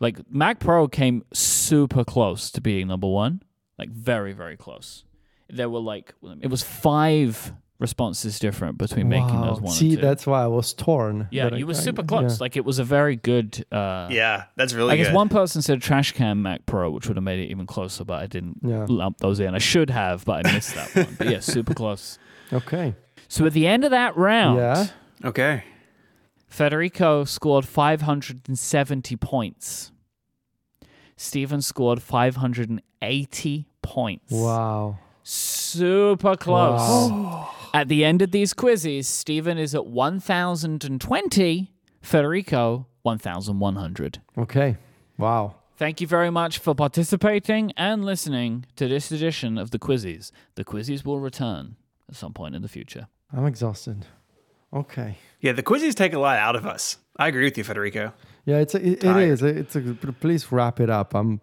Like, Mac Pro came super close to being number one, like, very, very close. There were like, it was five responses different between making those Wow. one See, two. that's why I was torn. yeah, But I- you were super close. yeah. Like, it was a very good. Uh, yeah, that's really I guess good. one person said trash can Mac Pro, which would have made it even closer, but I didn't Yeah. lump those in. I should have, but I missed that one. But yeah, super close. Okay. So at the end of that round, Yeah. okay. Federico scored 570 points. Stephen scored 580 points. Wow. Super close. Wow. At the end of these Quizzies, Stephen is at 1,020, Federico 1,100. Okay. Wow. Thank you very much for participating and listening to this edition of the Quizzies. The Quizzies will return at some point in the future. I'm exhausted. Okay. Yeah, the Quizzies take a lot out of us. I agree with you, Federico. Yeah, it's a, it, it Tired. is. It's a, please wrap it up. I'm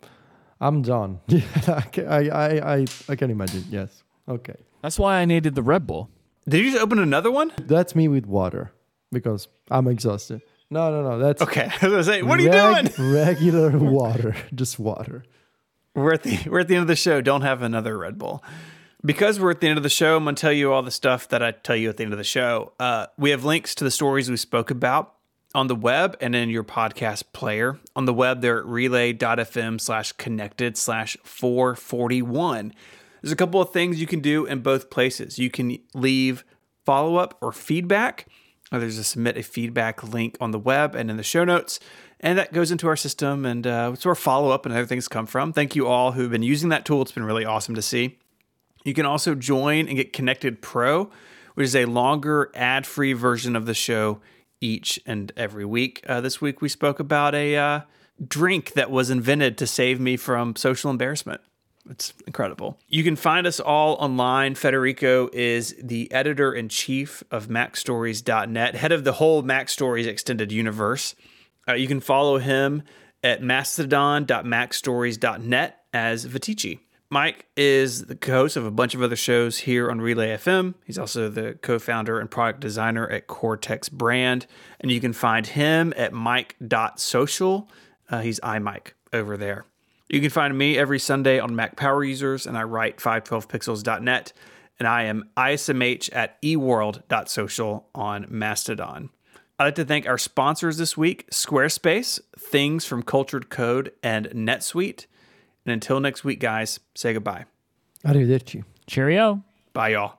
I'm done. Yeah, I, I, I, I, I can imagine. Yes. Okay. That's why I needed the Red Bull. Did you just open another one? That's me with water because I'm exhausted. No, no, no. That's Okay. I was gonna say, what are you reg- doing? Regular water, just water. We're at the we're at the end of the show. Don't have another Red Bull. Because we're at the end of the show, I'm gonna tell you all the stuff that I tell you at the end of the show. Uh, we have links to the stories we spoke about on the web and in your podcast player. On the web, they're at relay.fm slash connected slash 441. There's a couple of things you can do in both places. You can leave follow up or feedback. Uh, There's a submit a feedback link on the web and in the show notes. And that goes into our system and uh, where follow up and other things come from. Thank you all who've been using that tool. It's been really awesome to see. You can also join and get Connected Pro, which is a longer ad free version of the show each and every week. Uh, this week we spoke about a uh, drink that was invented to save me from social embarrassment. It's incredible. You can find us all online. Federico is the editor in chief of MacStories.net, head of the whole Mac Stories extended universe. Uh, you can follow him at mastodon.macstories.net as Viticci. Mike is the co host of a bunch of other shows here on Relay FM. He's also the co founder and product designer at Cortex Brand. And you can find him at mike.social. Uh, he's iMike over there. You can find me every Sunday on Mac Power Users, and I write 512pixels.net. And I am ISMH at eworld.social on Mastodon. I'd like to thank our sponsors this week Squarespace, Things from Cultured Code, and NetSuite. And until next week, guys, say goodbye. Arrivederci. Cheerio. Bye, y'all.